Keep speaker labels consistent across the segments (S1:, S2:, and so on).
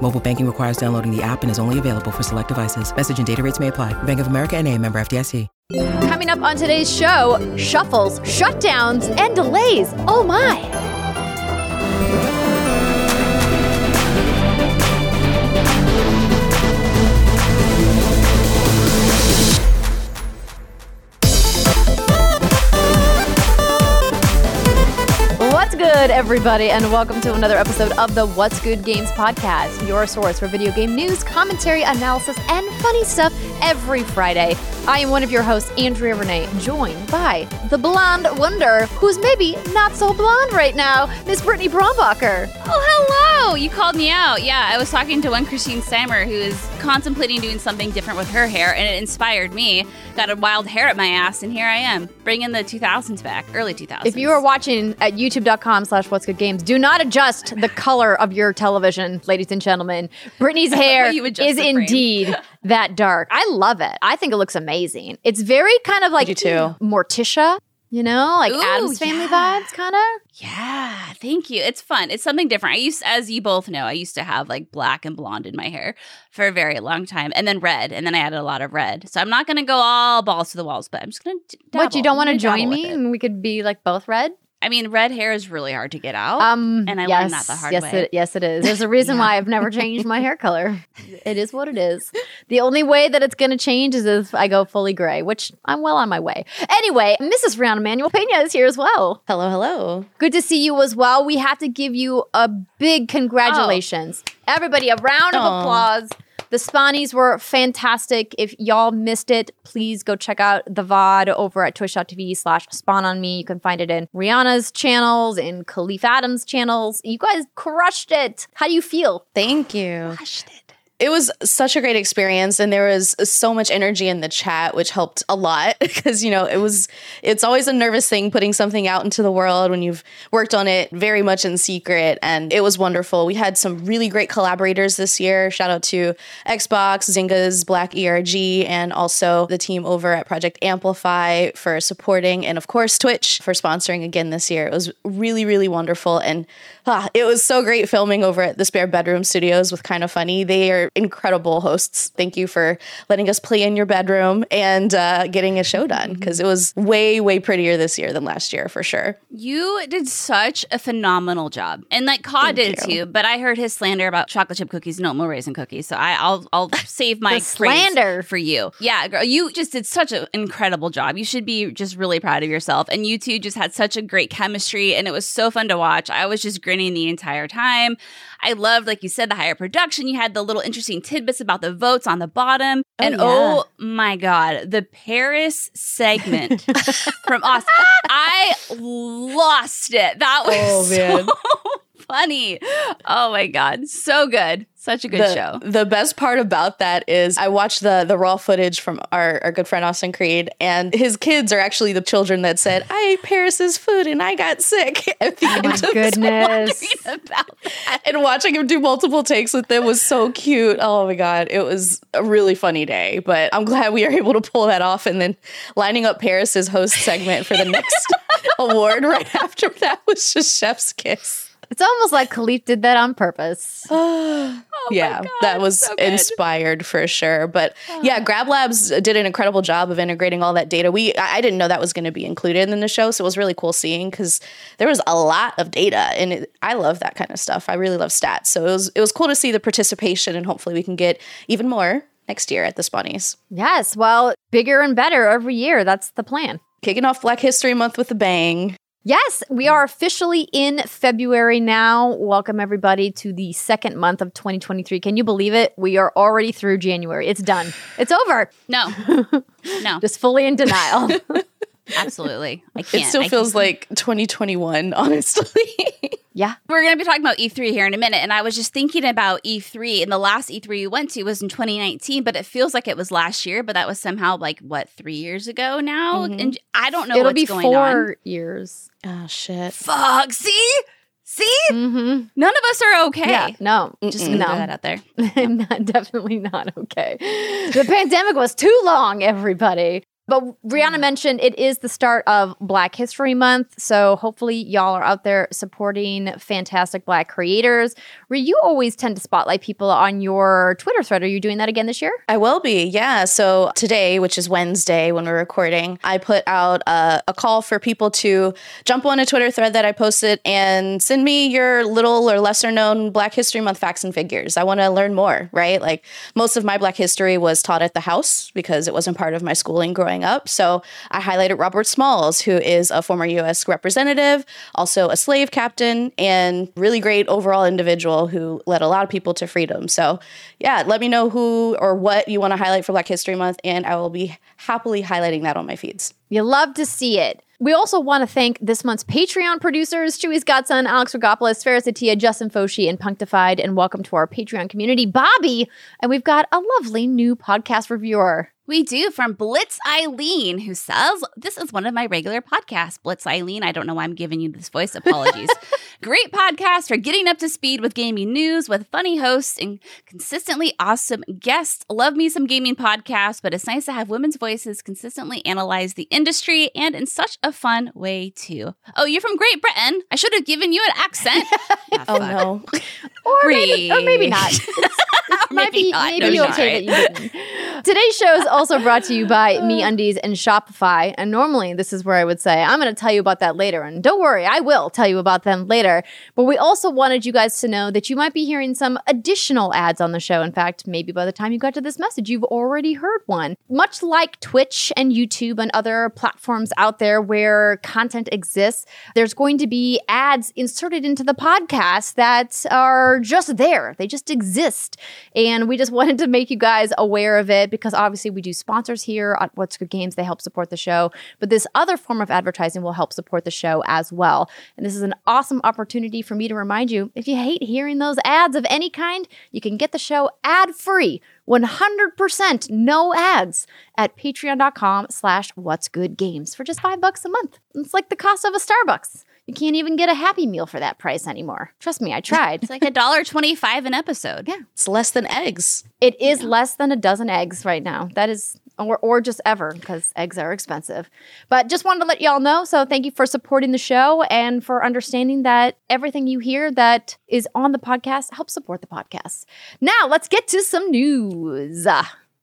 S1: Mobile banking requires downloading the app and is only available for select devices. Message and data rates may apply. Bank of America and a member FDIC.
S2: Coming up on today's show, shuffles, shutdowns, and delays. Oh my. Good, everybody, and welcome to another episode of the What's Good Games podcast, your source for video game news, commentary, analysis, and funny stuff every Friday. I am one of your hosts, Andrea Renee, joined by the blonde wonder, who's maybe not so blonde right now, Miss Brittany Brombacher.
S3: Oh, hello! You called me out. Yeah, I was talking to one Christine Steimer who is contemplating doing something different with her hair, and it inspired me. Got a wild hair at my ass, and here I am, bringing the 2000s back, early 2000s.
S2: If you are watching at youtube.com slash what's good games, do not adjust the color of your television, ladies and gentlemen. Brittany's hair is indeed that dark. I love it. I think it looks amazing. It's very kind of like
S4: too.
S2: Morticia, you know, like
S3: Ooh,
S2: Addams Family
S3: yeah.
S2: vibes, kind of.
S3: Yeah, thank you. It's fun. It's something different. I used, as you both know, I used to have like black and blonde in my hair for a very long time, and then red, and then I added a lot of red. So I'm not going to go all balls to the walls, but I'm just going to.
S2: What, you don't want to join me and we could be like both red?
S3: I mean, red hair is really hard to get out.
S2: Um,
S3: and I
S2: yes,
S3: learned that the hard
S2: yes,
S3: way.
S2: It, yes, it is. There's a reason why I've never changed my hair color. It is what it is. The only way that it's going to change is if I go fully gray, which I'm well on my way. Anyway, Mrs. Rihanna Manuel Pena is here as well.
S4: Hello, hello.
S2: Good to see you as well. We have to give you a big congratulations. Everybody, a round of
S4: Aw.
S2: applause. The Spawnies were fantastic. If y'all missed it, please go check out the VOD over at twitch.tv slash spawn on me. You can find it in Rihanna's channels, in Kahlief Adams' channels. You guys crushed it. How do you feel?
S4: Thank you. It was such a great experience, and there was so much energy in the chat, which helped a lot because you know it was. It's always a nervous thing putting something out into the world when you've worked on it very much in secret, and it was wonderful. We had some really great collaborators this year. Shout out to Xbox, Zynga's Black ERG, and also the team over at Project Amplify for supporting, and of course Twitch for sponsoring again this year. It was really, really wonderful, and ah, it was so great filming over at the Spare Bedroom Studios with Kind of Funny. They are incredible hosts. Thank you for letting us play in your bedroom and uh, getting a show done because it was way, way prettier this year than last year for sure.
S3: You did such a phenomenal job, and like Cod did
S4: you.
S3: too. But I heard his slander about chocolate chip cookies, no more raisin cookies. So I, I'll I'll save my
S2: slander.
S3: for you. Yeah, girl, you just did such an incredible job. You should be just really proud of yourself. And you two just had such a great chemistry, and it was so fun to watch. I was just grinning the entire time. I loved, like you said, the higher production. You had the little interesting tidbits about the votes on the bottom. Oh, and
S4: yeah.
S3: oh my God, the Paris segment from us. I lost it. That was
S4: Oh,
S3: so funny. Oh my God. So good. Such a good
S4: the,
S3: show.
S4: The best part about that is I watched the the raw footage from our, our good friend Austin Creed, and his kids are actually the children that said, "I ate Paris's food and I got sick." At the oh end
S2: My
S4: of the
S2: goodness.
S4: And watching him do multiple takes with them was so cute. Oh my god, it was a really funny day. But I'm glad we are able to pull that off, and then lining up Paris's host segment for the next award right after that was just Chef's kiss.
S2: It's almost like Kahlief did that on purpose.
S4: yeah,
S3: Oh God,
S4: that was
S3: so
S4: inspired for sure. But yeah, Grab Labs did an incredible job of integrating all that data. We I I didn't know that was going to be included in the show, so it was really cool seeing because there was a lot of data, and it, I love that kind of stuff. I really love stats, so it was it was cool to see the participation, and hopefully we can get even more next year at the Spawnies.
S2: Yes, well, bigger and better every year. That's the plan.
S4: Kicking off Black History Month with a bang.
S2: Yes, we are officially in February now. Welcome everybody to the second month of 2023. Can you believe it? We are already through January. It's done. It's over.
S3: No. No.
S2: Just fully in denial.
S3: Absolutely. I can't.
S4: It still
S3: I
S4: feels like 2021, honestly.
S2: Yeah.
S3: We're going to be talking about E3 here in a minute. And I was just thinking about E3. And the last E3 we went to was in 2019, but it feels like it was last year. But that was somehow like, what, three years ago now?
S4: Mhm.
S3: And I don't know
S2: It'll be four
S3: on.
S2: years.
S4: Oh shit.
S3: Fuck. See? See?
S2: Mm-hmm.
S3: None of us are okay.
S2: Yeah. No.
S3: Just gonna throw that out there.
S2: I'm not, definitely not okay. The pandemic was too long, everybody. But Rihanna mm. mentioned it is the start of Black History Month. So hopefully, y'all are out there supporting fantastic Black creators. Rhea, you always tend to spotlight people on your Twitter thread. Are you doing that again this year?
S4: I will be, yeah. So today, which is Wednesday when we're recording, I put out a, a call for people to jump on a Twitter thread that I posted and send me your little or lesser known Black History Month facts and figures. I want to learn more, right? Like most of my Black history was taught at the house because it wasn't part of my schooling growing up. So I highlighted Robert Smalls, who is a former US representative, also a slave captain, and really great overall individual who led a lot of people to freedom. So yeah, let me know who or what you want to highlight for Black History Month, and I will be happily highlighting that on my feeds.
S2: You love to see it. We also want to thank this month's Patreon producers, Chewy Godson, Alex Rogopoulos, Ferris Atia, Justin Foshi, and Punctified. And welcome to our Patreon community, Bobby. And we've got a lovely new podcast reviewer.
S3: We do from Blitz Eileen, who says, This is one of my regular podcasts. Blitz Eileen, I don't know why I'm giving you this voice. Apologies. Great podcast for getting up to speed with gaming news with funny hosts and consistently awesome guests. Love me some gaming podcasts, but it's nice to have women's voices consistently analyze the industry and in such a fun way, too. Oh, you're from Great Britain. I should have given you an accent. Ah,
S4: Oh no.
S2: Or maybe, or maybe not.
S3: Or
S2: might be
S3: not.
S2: maybe
S3: No,
S2: okay that you didn't. Today's show is also brought to you by MeUndies and Shopify. And normally, this is where I would say I'm going to tell you about that later. And don't worry, I will tell you about them later. But we also wanted you guys to know that you might be hearing some additional ads on the show. In fact, maybe by the time you got to this message, you've already heard one. Much like Twitch and YouTube and other platforms out there where content exists, there's going to be ads inserted into the podcast that are just there. They just exist. And we just wanted to make you guys aware of it because obviously we do sponsors here at What's Good Games. They help support the show. But this other form of advertising will help support the show as well. And this is an awesome opportunity for me to remind you if you hate hearing those ads of any kind, you can get the show ad free. 100% no ads at patreon.com slash what's good games for just five bucks a month. It's like the cost of a Starbucks. You can't even get a Happy Meal for that price anymore. Trust me, I tried.
S3: It's like a dollar twenty-five an episode.
S2: Yeah.
S4: It's less than eggs.
S2: It is less than a dozen eggs right now. That is, or, or just ever, because eggs are expensive. But just wanted to let y'all know. So thank you for supporting the show and for understanding that everything you hear that is on the podcast helps support the podcast. Now let's get to some news.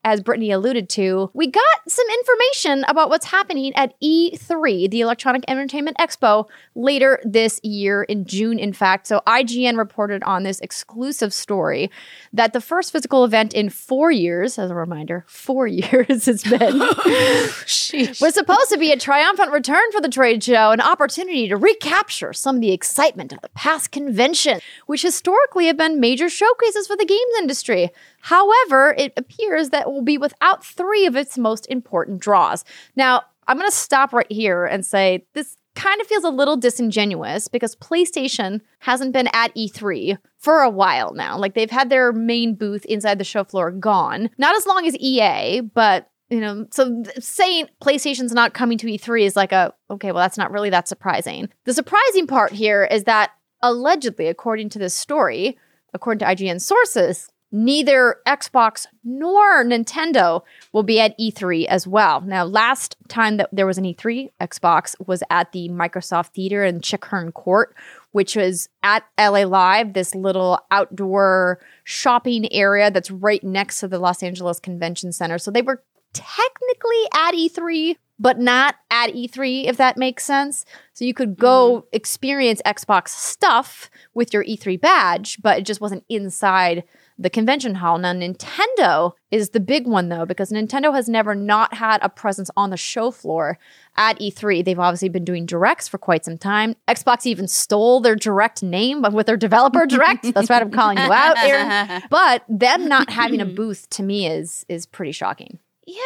S2: As Brittany alluded to, we got some information about what's happening at E3, the Electronic Entertainment Expo, later this year in June, in fact. So IGN reported on this exclusive story that the first physical event in four years, as a reminder, four years it's been, was supposed to be a triumphant return for the trade show, an opportunity to recapture some of the excitement of the past convention, which historically have been major showcases for the games industry. However, it appears that will be without three of its most important draws. Now, I'm going to stop right here and say this kind of feels a little disingenuous because PlayStation hasn't been at E3 for a while now. Like they've had their main booth inside the show floor gone. Not as long as EA, but you know, so saying PlayStation's not coming to E3 is like a okay, well that's not really that surprising. The surprising part here is that allegedly according to this story, according to IGN sources, neither Xbox nor Nintendo will be at E3 as well. Now, last time that there was an E3, Xbox was at the Microsoft Theater in Chick Hearn Court, which was at LA Live, this little outdoor shopping area that's right next to the Los Angeles Convention Center. So they were technically at E3, but not at E3, if that makes sense. So you could go mm-hmm. experience Xbox stuff with your E3 badge, but it just wasn't inside the convention hall. Now, Nintendo is the big one though, because Nintendo has never not had a presence on the show floor at E3. They've obviously been doing directs for quite some time. Xbox even stole their direct name with their developer direct. That's right, I'm calling you out, Aaron. But them not having a booth to me is is pretty shocking.
S3: Yeah.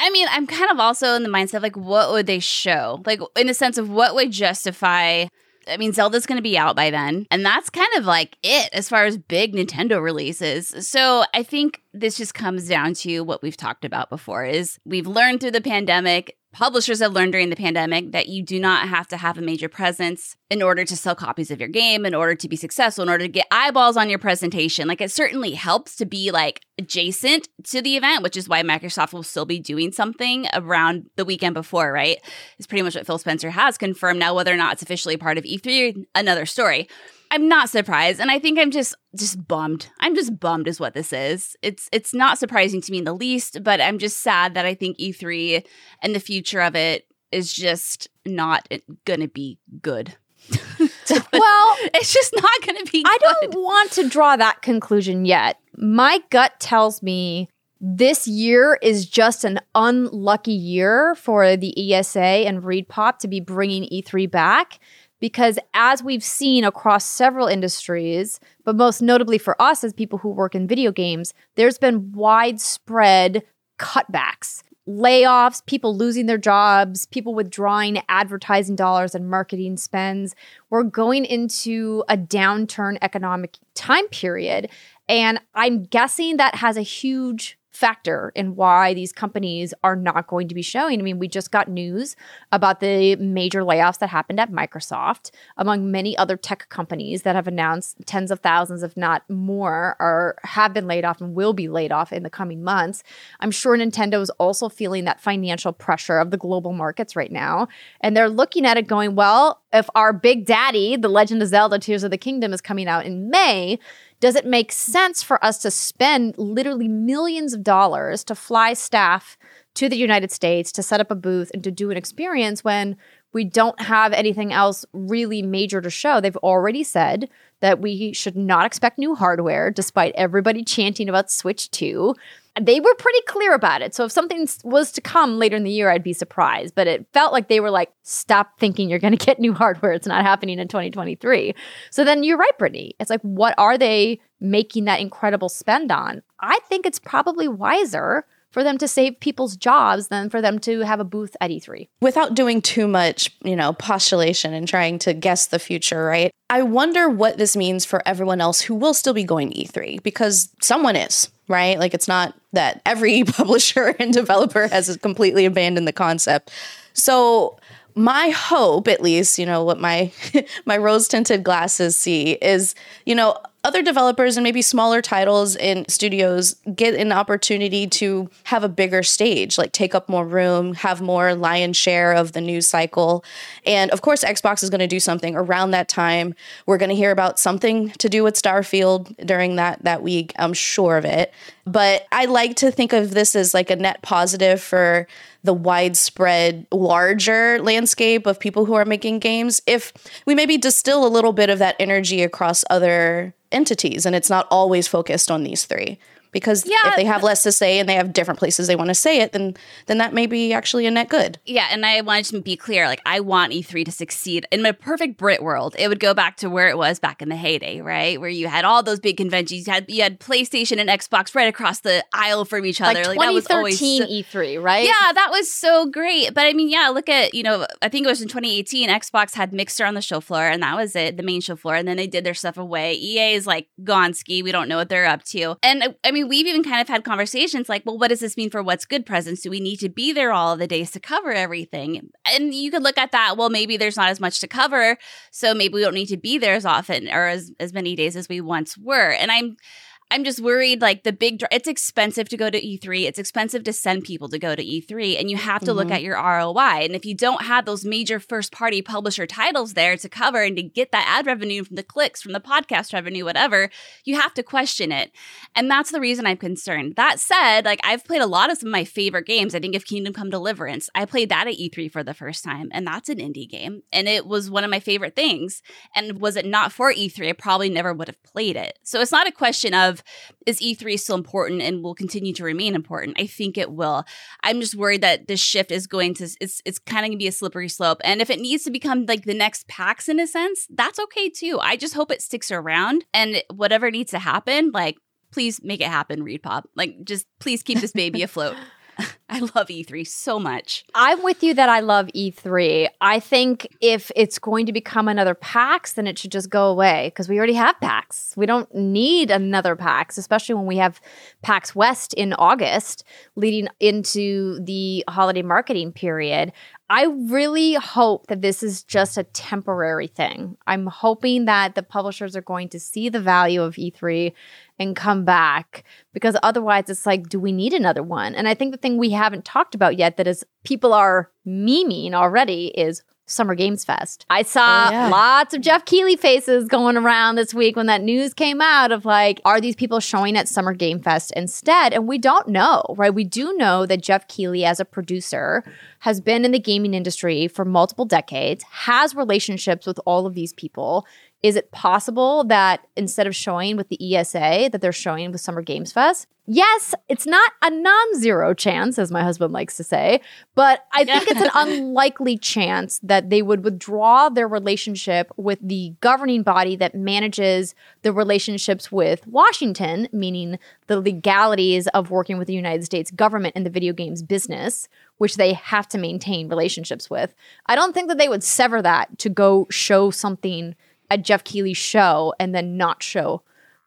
S3: I mean, I'm kind of also in the mindset of like, what would they show? Like, in the sense of what would justify I mean, Zelda's going to be out by then. And that's kind of like it as far as big Nintendo releases. So I think this just comes down to what we've talked about before is we've learned through the pandemic Publishers have learned during the pandemic that you do not have to have a major presence in order to sell copies of your game, in order to be successful, in order to get eyeballs on your presentation. Like it certainly helps to be like adjacent to the event, which is why Microsoft will still be doing something around the weekend before, right? It's pretty much what Phil Spencer has confirmed. Now, whether or not it's officially part of E3, another story. I'm not surprised, and I think I'm just just bummed. I'm just bummed, is what this is. It's it's not surprising to me in the least, but I'm just sad that I think E3 and the future of it is just not eh, going to be good.
S2: well,
S3: it's just not going to be.
S2: I don't want to draw that conclusion yet. My gut tells me this year is just an unlucky year for the ESA and ReedPop to be bringing E3 back because as we've seen across several industries, but most notably for us as people who work in video games, there's been widespread cutbacks, layoffs, people losing their jobs, people withdrawing advertising dollars and marketing spends. We're going into a downturn economic time period. And I'm guessing that has a huge factor in why these companies are not going to be showing. I mean, we just got news about the major layoffs that happened at Microsoft, among many other tech companies that have announced tens of thousands, if not more, are have been laid off and will be laid off in the coming months. I'm sure Nintendo is also feeling that financial pressure of the global markets right now, and they're looking at it going, well, if our big daddy, The Legend of Zelda: Tears of the Kingdom, is coming out in May does it make sense for us to spend literally millions of dollars to fly staff to the United States to set up a booth and to do an experience when we don't have anything else really major to show? They've already said that we should not expect new hardware, despite everybody chanting about Switch 2. They were pretty clear about it. So if something was to come later in the year, I'd be surprised. But it felt like they were like, stop thinking you're going to get new hardware. It's not happening in 2023. So then you're right, Brittany. It's like, what are they making that incredible spend on? I think it's probably wiser for them to save people's jobs than for them to have a booth at E3.
S4: Without doing too much, you know, postulation and trying to guess the future, right? I wonder what this means for everyone else who will still be going E3 because someone is, right? Like it's not that every publisher and developer has completely abandoned the concept. So my hope at least you know what my my rose tinted glasses see is you know other developers and maybe smaller titles in studios get an opportunity to have a bigger stage, like take up more room, have more lion's share of the news cycle. And of course, Xbox is going to do something around that time. We're going to hear about something to do with Starfield during that that week. I'm sure of it. But I like to think of this as like a net positive for the widespread, larger landscape of people who are making games. If we maybe distill a little bit of that energy across other entities and it's not always focused on these three because yeah, if they have less to say and they have different places they want to say it, then then that may be actually a net good.
S3: Yeah, and I wanted to be clear, like I want E3 to succeed. In a perfect Brit world, it would go back to where it was back in the heyday, right? Where you had all those big conventions, you had you had PlayStation and Xbox right across the aisle from each other.
S2: Like, like that was always E3, right?
S3: Yeah, that was so great. But I mean, yeah, look at you know, I think it was in 2018, Xbox had Mixer on the show floor, and that was it, the main show floor, and then they did their stuff away. EA is like gone ski. We don't know what they're up to, and I mean mean, we've even kind of had conversations like, well, what does this mean for what's good presents? Do we need to be there all the days to cover everything? And you could look at that, well, maybe there's not as much to cover. So maybe we don't need to be there as often or as, as many days as we once were. And I'm, I'm just worried like the big it's expensive to go to E3. It's expensive to send people to go to E3 and you have to mm-hmm. look at your ROI. And if you don't have those major first party publisher titles there to cover and to get that ad revenue from the clicks, from the podcast revenue, whatever, you have to question it. And that's the reason I'm concerned. That said, like I've played a lot of some of my favorite games. I think of Kingdom Come Deliverance. I played that at E3 for the first time and that's an indie game and it was one of my favorite things. And was it not for E3, I probably never would have played it. So it's not a question of is E3 still important and will continue to remain important? I think it will. I'm just worried that this shift is going to it's it's kind of going to be a slippery slope. And if it needs to become like the next PAX in a sense, that's okay too. I just hope it sticks around and whatever needs to happen, like please make it happen, ReedPop. Like just please keep this baby afloat. I love E3 so much.
S2: I'm with you that I love E3. I think if it's going to become another PAX, then it should just go away because we already have PAX. We don't need another PAX, especially when we have PAX West in August leading into the holiday marketing period. I really hope that this is just a temporary thing. I'm hoping that the publishers are going to see the value of E3 and come back because otherwise it's like, do we need another one? And I think the thing we haven't talked about yet that is people are memeing already is Summer Games Fest. I saw
S4: Oh, yeah.
S2: lots of Geoff Keighley faces going around this week when that news came out of like, are these people showing at Summer Game Fest instead? And we don't know, right? We do know that Geoff Keighley, as a producer, has been in the gaming industry for multiple decades, has relationships with all of these people. Is it possible that instead of showing with the ESA, that they're showing with Summer Games Fest? Yes, it's not a non zero chance, as my husband likes to say, but I think it's an unlikely chance that they would withdraw their relationship with the governing body that manages the relationships with Washington, meaning the legalities of working with the United States government in the video games business, which they have to maintain relationships with. I don't think that they would sever that to go show something at Geoff Keighley's show and then not show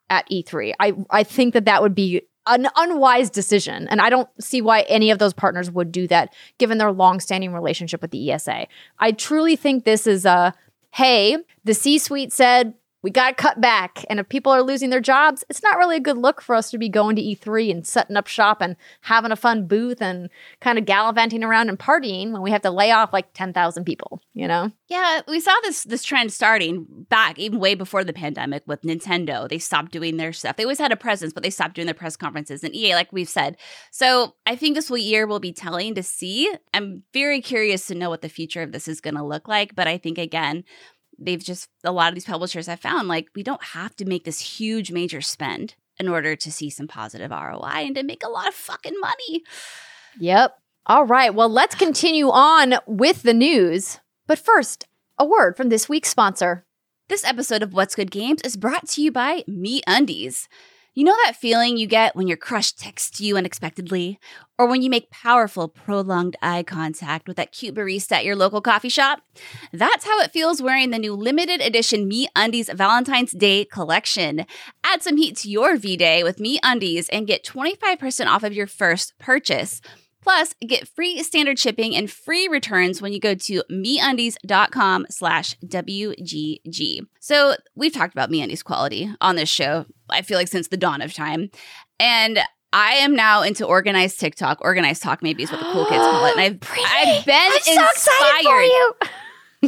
S2: at E3. I I think that that would be an unwise decision, and I don't see why any of those partners would do that, given their long-standing relationship with the ESA. I truly think this is a hey, the C-suite said we got to cut back, and if people are losing their jobs, it's not really a good look for us to be going to E3 and setting up shop and having a fun booth and kind of gallivanting around and partying when we have to lay off like ten thousand people. You know?
S3: Yeah, we saw this this trend starting back even way before the pandemic with Nintendo. They stopped doing their stuff. They always had a presence, but they stopped doing their press conferences and EA, like we've said. So I think this year will be telling to see. I'm very curious to know what the future of this is going to look like. But I think again, they've just a lot of these publishers I found like we don't have to make this huge major spend in order to see some positive ROI and to make a lot of fucking money.
S2: Yep. All right. Well, let's continue on with the news. But first, a word from this week's sponsor.
S3: This episode of What's Good Games is brought to you by MeUndies. You know that feeling you get when your crush texts you unexpectedly? Or when you make powerful, prolonged eye contact with that cute barista at your local coffee shop? That's how it feels wearing the new limited edition MeUndies Valentine's Day collection. Add some heat to your V Day with MeUndies and get 25% off of your first purchase. Plus, get free standard shipping and free returns when you go to meundies.com slash WGG. So we've talked about MeUndies quality on this show, I feel like since the dawn of time. And I am now into organized TikTok. Organized talk maybe is what the cool kids call it. And I've, I've been inspired.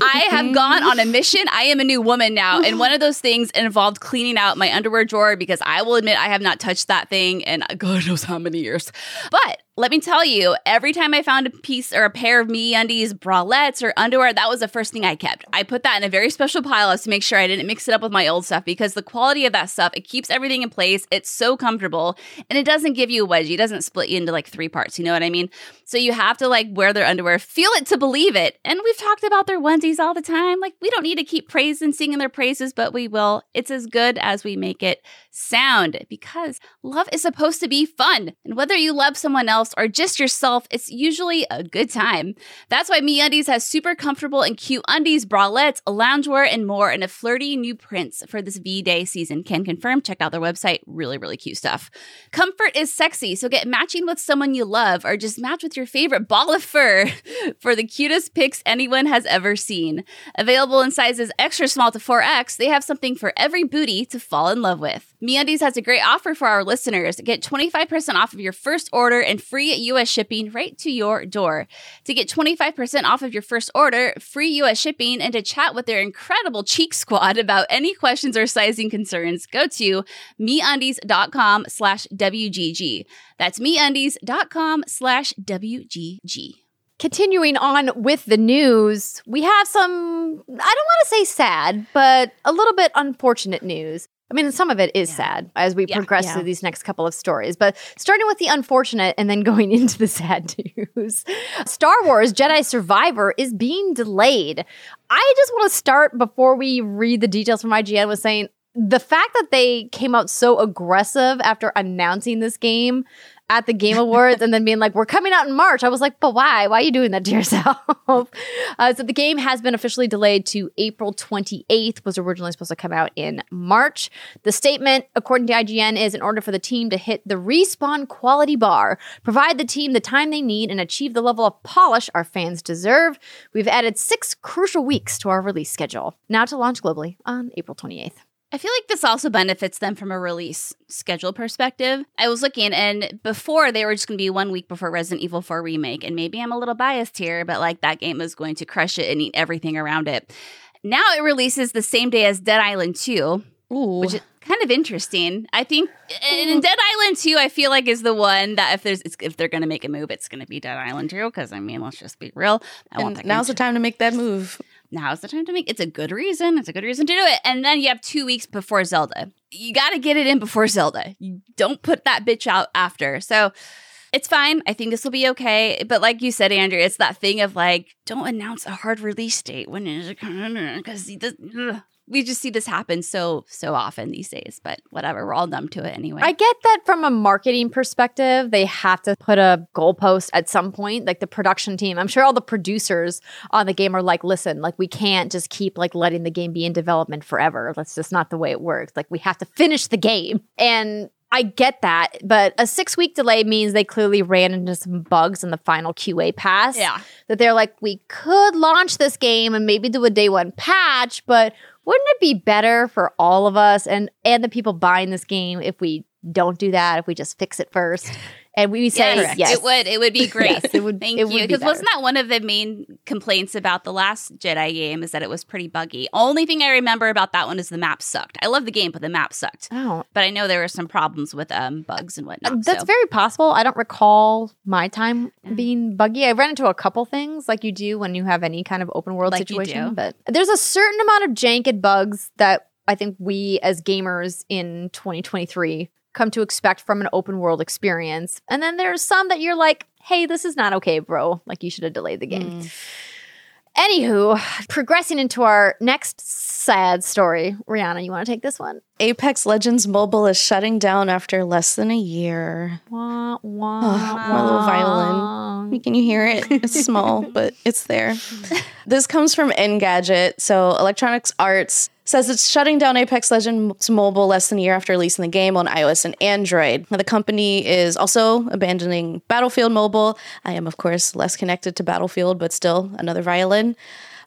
S3: I have gone on a mission. I am a new woman now. And one of those things involved cleaning out my underwear drawer because I will admit I have not touched that thing in God knows how many years. But let me tell you, every time I found a piece or a pair of me undies, bralettes, or underwear, that was the first thing I kept. I put that in a very special pile to make sure I didn't mix it up with my old stuff because the quality of that stuff, it keeps everything in place. It's so comfortable and it doesn't give you a wedgie. It doesn't split you into like three parts. You know what I mean? So you have to like wear their underwear, feel it to believe it. And we've talked about their onesies all the time. Like we don't need to keep praising, singing their praises, but we will. It's as good as we make it sound because love is supposed to be fun. And whether you love someone else or just yourself, it's usually a good time. That's why MeUndies has super comfortable and cute undies, bralettes, loungewear, and more in a flirty new prints for this V-Day season. Can confirm. Check out their website. Really, really cute stuff. Comfort is sexy, so get matching with someone you love or just match with your favorite ball of fur for the cutest pics anyone has ever seen. Available in sizes extra small to 4X, they have something for every booty to fall in love with. MeUndies has a great offer for our listeners. Get 25% off of your first order and free US shipping right to your door. To get 25% off of your first order, free US shipping, and to chat with their incredible Cheek Squad about any questions or sizing concerns, go to MeUndies.com slash WGG. That's MeUndies.com slash WGG.
S2: Continuing on with the news, we have some, I don't want to say sad, but a little bit unfortunate news. I mean, some of it is sad as we
S3: Yeah.
S2: progress
S4: Yeah.
S2: through these next couple of stories, but starting with the unfortunate and then going into the sad news. Star Wars Jedi Survivor is being delayed. I just want to start before we read the details from IGN with saying the fact that they came out so aggressive after announcing this game at the Game Awards and then being like, we're coming out in March. I was like, but why? Why are you doing that to yourself? uh, so the game has been officially delayed to April 28th, was originally supposed to come out in March. The statement, according to IGN, is in order for the team to hit the respawn quality bar, provide the team the time they need, and achieve the level of polish our fans deserve, we've added six crucial weeks to our release schedule, now to launch globally on April 28th.
S3: I feel like this also benefits them from a release schedule perspective. I was looking, and before they were just going to be one week before Resident Evil 4 Remake. And maybe I'm a little biased here, but like that game was going to crush it and eat everything around it. Now it releases the same day as Dead Island 2,
S4: Ooh.
S3: which is kind of interesting. I think and in Dead Island 2, I feel like is the one that if there's if they're going to make a move, it's going to be Dead Island 2. Because I mean, let's just be real. I want that
S4: now's the time to make that move.
S3: Now's the time to make it's a good reason it's a good reason to do it. And then you have two weeks before zelda. You got to get it in before zelda. You don't put that bitch out after. So it's fine. I think this will be okay. But like you said andrew it's that thing of like don't announce a hard release date when is it because we just see this happen so so often these days but whatever we're all numb to it anyway
S2: I get that from a marketing perspective, they have to put a goalpost at some point. Like the production team, I'm sure all the producers on the game are like, listen, like we can't just keep like letting the game be in development forever. That's just not the way it works. Like we have to finish the game. And I get that, but a six week delay means they clearly ran into some bugs in the final QA pass.
S3: Yeah.
S2: That they're like, we could launch this game and maybe do a day one patch, but wouldn't it be better for all of us and and the people buying this game if we don't do that, if we just fix it first? And we say
S3: Yes,
S2: yes,
S3: it would. It would be great.
S2: Yes, it would-
S3: Thank
S2: it
S3: you. Because
S2: better.
S3: wasn't that one of the main complaints about the last Jedi game? Is that it was pretty buggy. Only thing I remember about that one is the map sucked. I love the game, but the map sucked.
S2: Oh,
S3: But I know there were some problems with um bugs and whatnot.
S2: Uh, That's
S3: so.
S2: very possible. I don't recall my time being buggy. I ran into a couple things like you do when you have any kind of open world
S3: Like you
S2: situation,
S3: do.
S2: but there's a certain amount of jank and bugs that I think we as gamers in 2023 come to expect from an open world experience. And then there's some that you're like, "Hey, this is not okay, bro. Like you should have delayed the game." Mm. Anywho, progressing into our next sad story. Rihanna, you want to take this one?
S4: Apex Legends Mobile is shutting down after less than a year.
S2: Wah, wah,
S4: my little violin. Can you hear it? It's small, but it's there. This comes from Engadget. So, Electronics Arts says it's shutting down Apex Legends Mobile less than a year after releasing the game on iOS and Android. Now, the company is also abandoning Battlefield Mobile. I am, of course, less connected to Battlefield, but still another violin.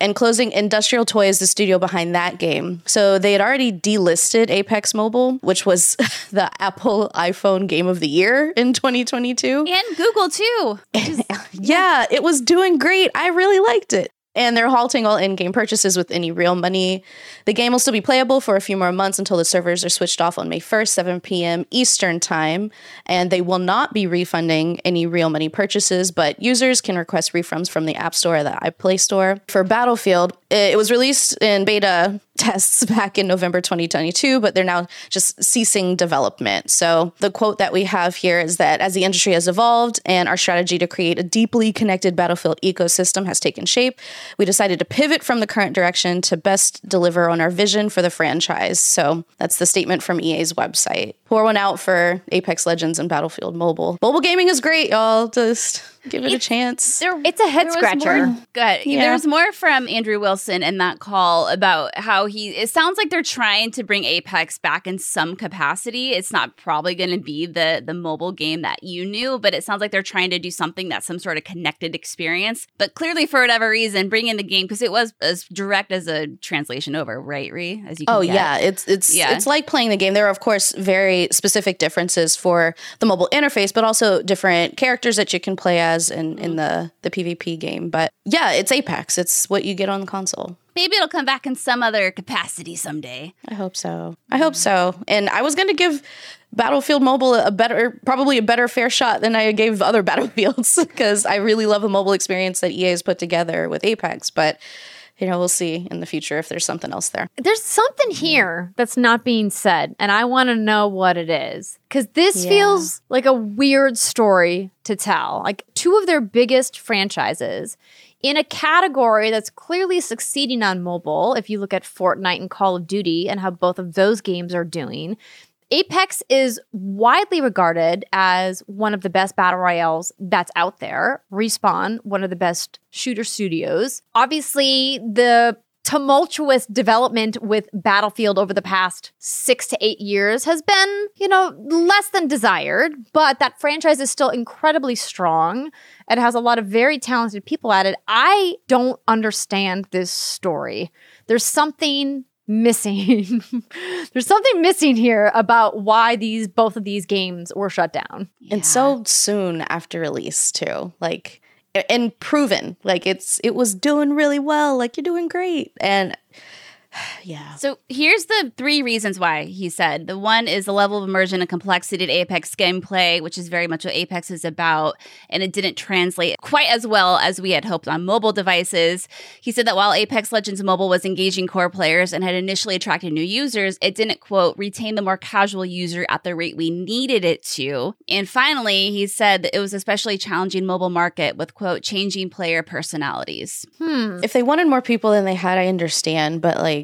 S4: And closing Industrial Toys, the studio behind that game. So they had already delisted Apex Mobile, which was the Apple iPhone Game of the Year in 2022.
S3: and Google too.
S4: Yeah, it was doing great. I really liked it. And they're halting all in game purchases with any real money. The game will still be playable for a few more months until the servers are switched off on May 1st, 7 p.m. Eastern Time. And they will not be refunding any real money purchases, but users can request refunds from the App Store or the iPlay Store. For Battlefield, it was released in beta tests back in November 2022, but they're now just ceasing development. So the quote that we have here is that as the industry has evolved and our strategy to create a deeply connected Battlefield ecosystem has taken shape, we decided to pivot from the current direction to best deliver on our vision for the franchise. So that's the statement from EA's website. Pour one out for Apex Legends and Battlefield Mobile. Mobile gaming is great, y'all. Just give it a chance.
S3: There,
S2: It's a head
S3: there was
S2: scratcher.
S3: Good.
S4: Yeah.
S3: There was more from Andrew Wilson in that call about how he. It sounds like they're trying to bring Apex back in some capacity. It's not probably going to be the the mobile game that you knew, but it sounds like they're trying to do something that's some sort of connected experience. But clearly, for whatever reason, bring in the game because it was as direct as a translation over, right, Ree? As you. Can
S4: Oh
S3: get.
S4: yeah, it's it's
S3: Yeah.
S4: it's like playing the game. There are of course very specific differences for the mobile interface, but also different characters that you can play as in in mm-hmm. the the PvP game. But yeah, it's Apex. It's what you get on the console.
S3: Maybe it'll come back in some other capacity someday.
S4: I hope so. I hope so. And I was going to give Battlefield Mobile a better, probably a better fair shot than I gave other Battlefields because I really love the mobile experience that EA has put together with Apex. But you know, we'll see in the future if there's something else there.
S2: There's something mm-hmm. here that's not being said, and I want to know what it is. Because this
S4: Yeah.
S2: feels like a weird story to tell. Like two of their biggest franchises in a category that's clearly succeeding on mobile. If you look at Fortnite and Call of Duty and how both of those games are doing, Apex is widely regarded as one of the best battle royales that's out there. Respawn, one of the best shooter studios. Obviously, the tumultuous development with Battlefield over the past six to eight years has been, you know, less than desired, but that franchise is still incredibly strong and has a lot of very talented people at it. I don't understand this story. There's something missing. There's something missing here about why these both of these games were shut down.
S4: And so soon after release too. Like and proven. Like it's it was doing really well. Like you're doing great. And yeah.
S3: So here's the three reasons why he said. The one is the level of immersion and complexity to Apex gameplay, which is very much what Apex is about, and it didn't translate quite as well as we had hoped on mobile devices. He said that while Apex Legends Mobile was engaging core players and had initially attracted new users, it didn't, quote, retain the more casual user at the rate we needed it to. And finally, he said that it was especially challenging mobile market with, quote, changing player personalities.
S2: Hmm.
S4: If they wanted more people than they had, I understand, but like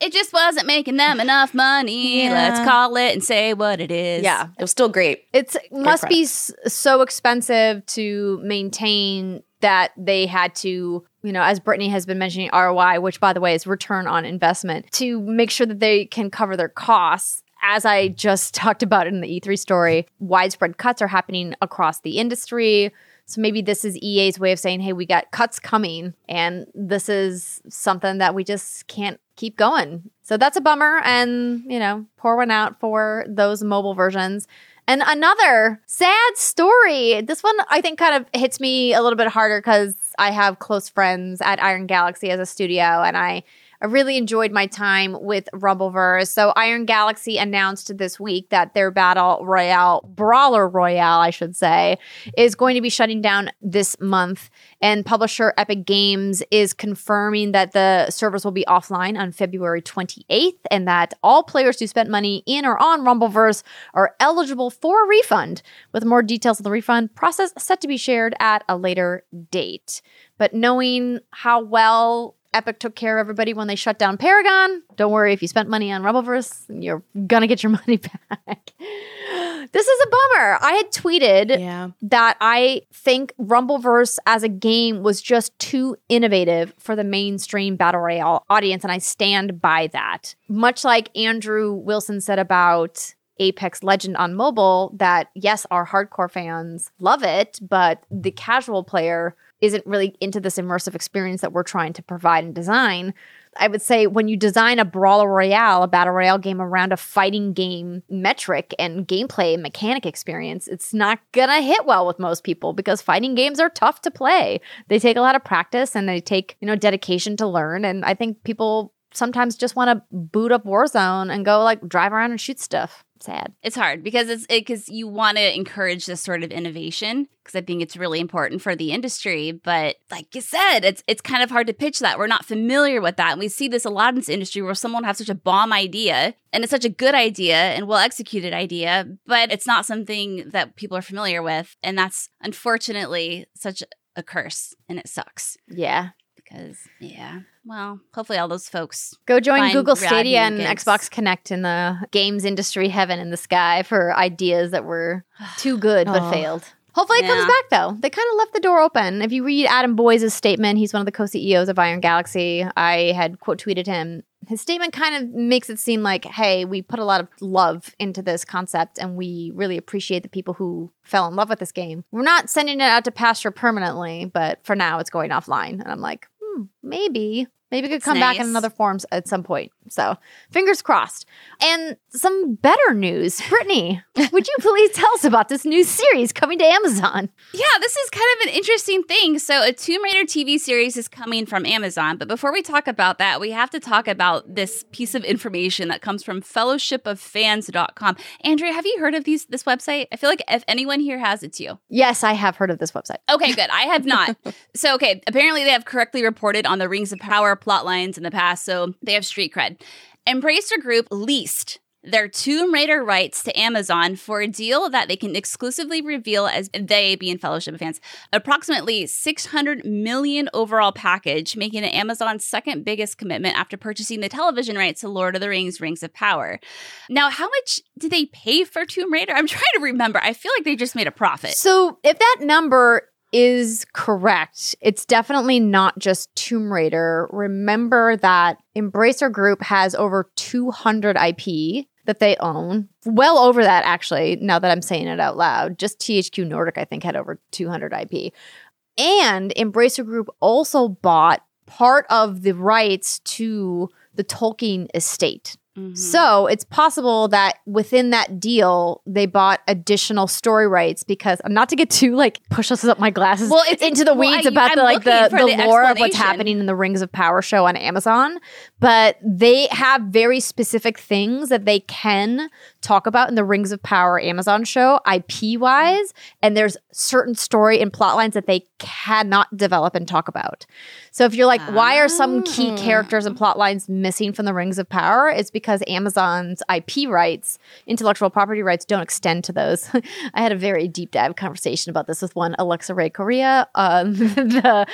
S3: it just wasn't making them enough money.
S4: Yeah.
S3: Let's call it and say what it is.
S2: Yeah.
S4: it was still great.
S2: It's it must
S4: product.
S2: be so expensive to maintain that they had to, you know, as Brittany has been mentioning, ROI, which by the way is return on investment, to make sure that they can cover their costs. As I just talked about in the E3 story, widespread cuts are happening across the industry. So maybe this is EA's way of saying, hey, we got cuts coming, and this is something that we just can't keep going. So that's a bummer. And, you know, pour one out for those mobile versions. And another sad story. This one I think kind of hits me a little bit harder because I have close friends at Iron Galaxy as a studio, and I I really enjoyed my time with Rumbleverse. So Iron Galaxy announced this week that their battle royale, brawler royale, I should say, is going to be shutting down this month. And publisher Epic Games is confirming that the servers will be offline on February 28th and that all players who spent money in or on Rumbleverse are eligible for a refund, with more details on the refund process set to be shared at a later date. But knowing how well Epic took care of everybody when they shut down Paragon. Don't worry if you spent money on Rumbleverse, you're gonna get your money back. this is a bummer. I had tweeted
S4: Yeah.
S2: that I think Rumbleverse as a game was just too innovative for the mainstream battle royale audience, and I stand by that. Much like Andrew Wilson said about Apex Legend on mobile, that yes, our hardcore fans love it, but the casual player isn't really into this immersive experience that we're trying to provide and design. I would say when you design a brawler royale, a battle royale game around a fighting game metric and gameplay mechanic experience, it's not gonna hit well with most people because fighting games are tough to play. They take a lot of practice and they take, you know, dedication to learn. And I think people sometimes just want to boot up Warzone and go like drive around and shoot stuff. Sad.
S3: It's hard because it's because you want to encourage this sort of innovation because I think it's really important for the industry. But like you said, it's it's kind of hard to pitch that. We're not familiar with that. And we see this a lot in this industry where someone has such a bomb idea and it's such a good idea and well executed idea, but it's not something that people are familiar with. And that's unfortunately such a curse and it sucks
S2: Yeah.
S3: Because yeah. Well, hopefully all those folks
S2: Go join
S3: Find
S2: Google
S3: rad
S2: Stadia and
S3: gigs.
S2: Xbox Kinect in the games industry heaven in the sky for ideas that were too good but
S4: Oh.
S2: failed. Hopefully it comes back though. They kind of left the door open. If you read Adam Boyes' statement, he's one of the co-CEOs of Iron Galaxy. I had quote tweeted him. His statement kind of makes it seem like, hey, we put a lot of love into this concept and we really appreciate the people who fell in love with this game. We're not sending it out to pasture permanently, but for now it's going offline. And I'm like, Hmm, maybe. Maybe it could come back in
S3: nice.
S2: another forms at some point. So fingers crossed. And some better news. Brittany, would you please tell us about this new series coming to Amazon?
S3: Yeah, this is kind of an interesting thing. So, a Tomb Raider TV series is coming from Amazon. But before we talk about that, we have to talk about this piece of information that comes from fellowshipoffans.com. Andrea, have you heard of these this website? I feel like if anyone here has, it's you.
S2: Yes, I have heard of this website.
S3: Okay, good. I have not. so, okay, apparently they have correctly reported on the Rings of Power plot lines in the past, so they have street cred. Embracer Group leased their Tomb Raider rights to Amazon for a deal that they can exclusively reveal as they, being Fellowship Fans, approximately 600 million overall package, making it Amazon's second biggest commitment after purchasing the television rights to Lord of the Rings: Rings of Power. Now, how much did they pay for Tomb Raider? I'm trying to remember. I feel like they just made a profit.
S2: So if that number is correct, it's definitely not just Tomb Raider. Remember that Embracer Group has over 200 IP that they own. Well over that, actually, now that I'm saying it out loud. Just THQ Nordic, I think, had over 200 IP. And Embracer Group also bought part of the rights to the Tolkien estate.
S3: Mm-hmm.
S2: So it's possible that within that deal, they bought additional story rights because I'm not to get too like push us up my glasses
S3: Well, it's-
S2: into the
S3: well,
S2: weeds
S3: I-
S2: about
S3: I'm
S2: the like the, the,
S3: the
S2: lore of what's happening in the Rings of Power show on Amazon, but they have very specific things that they can talk about in the Rings of Power Amazon show, IP wise, and there's certain story and plot lines that they cannot develop and talk about. So if you're like, why are some key
S3: Ah.
S2: characters and plot lines missing from the Rings of Power? It's because Amazon's IP rights, intellectual property rights, don't extend to those. I had a very deep dive conversation about this with one Alexa Ray Corriea, um, the,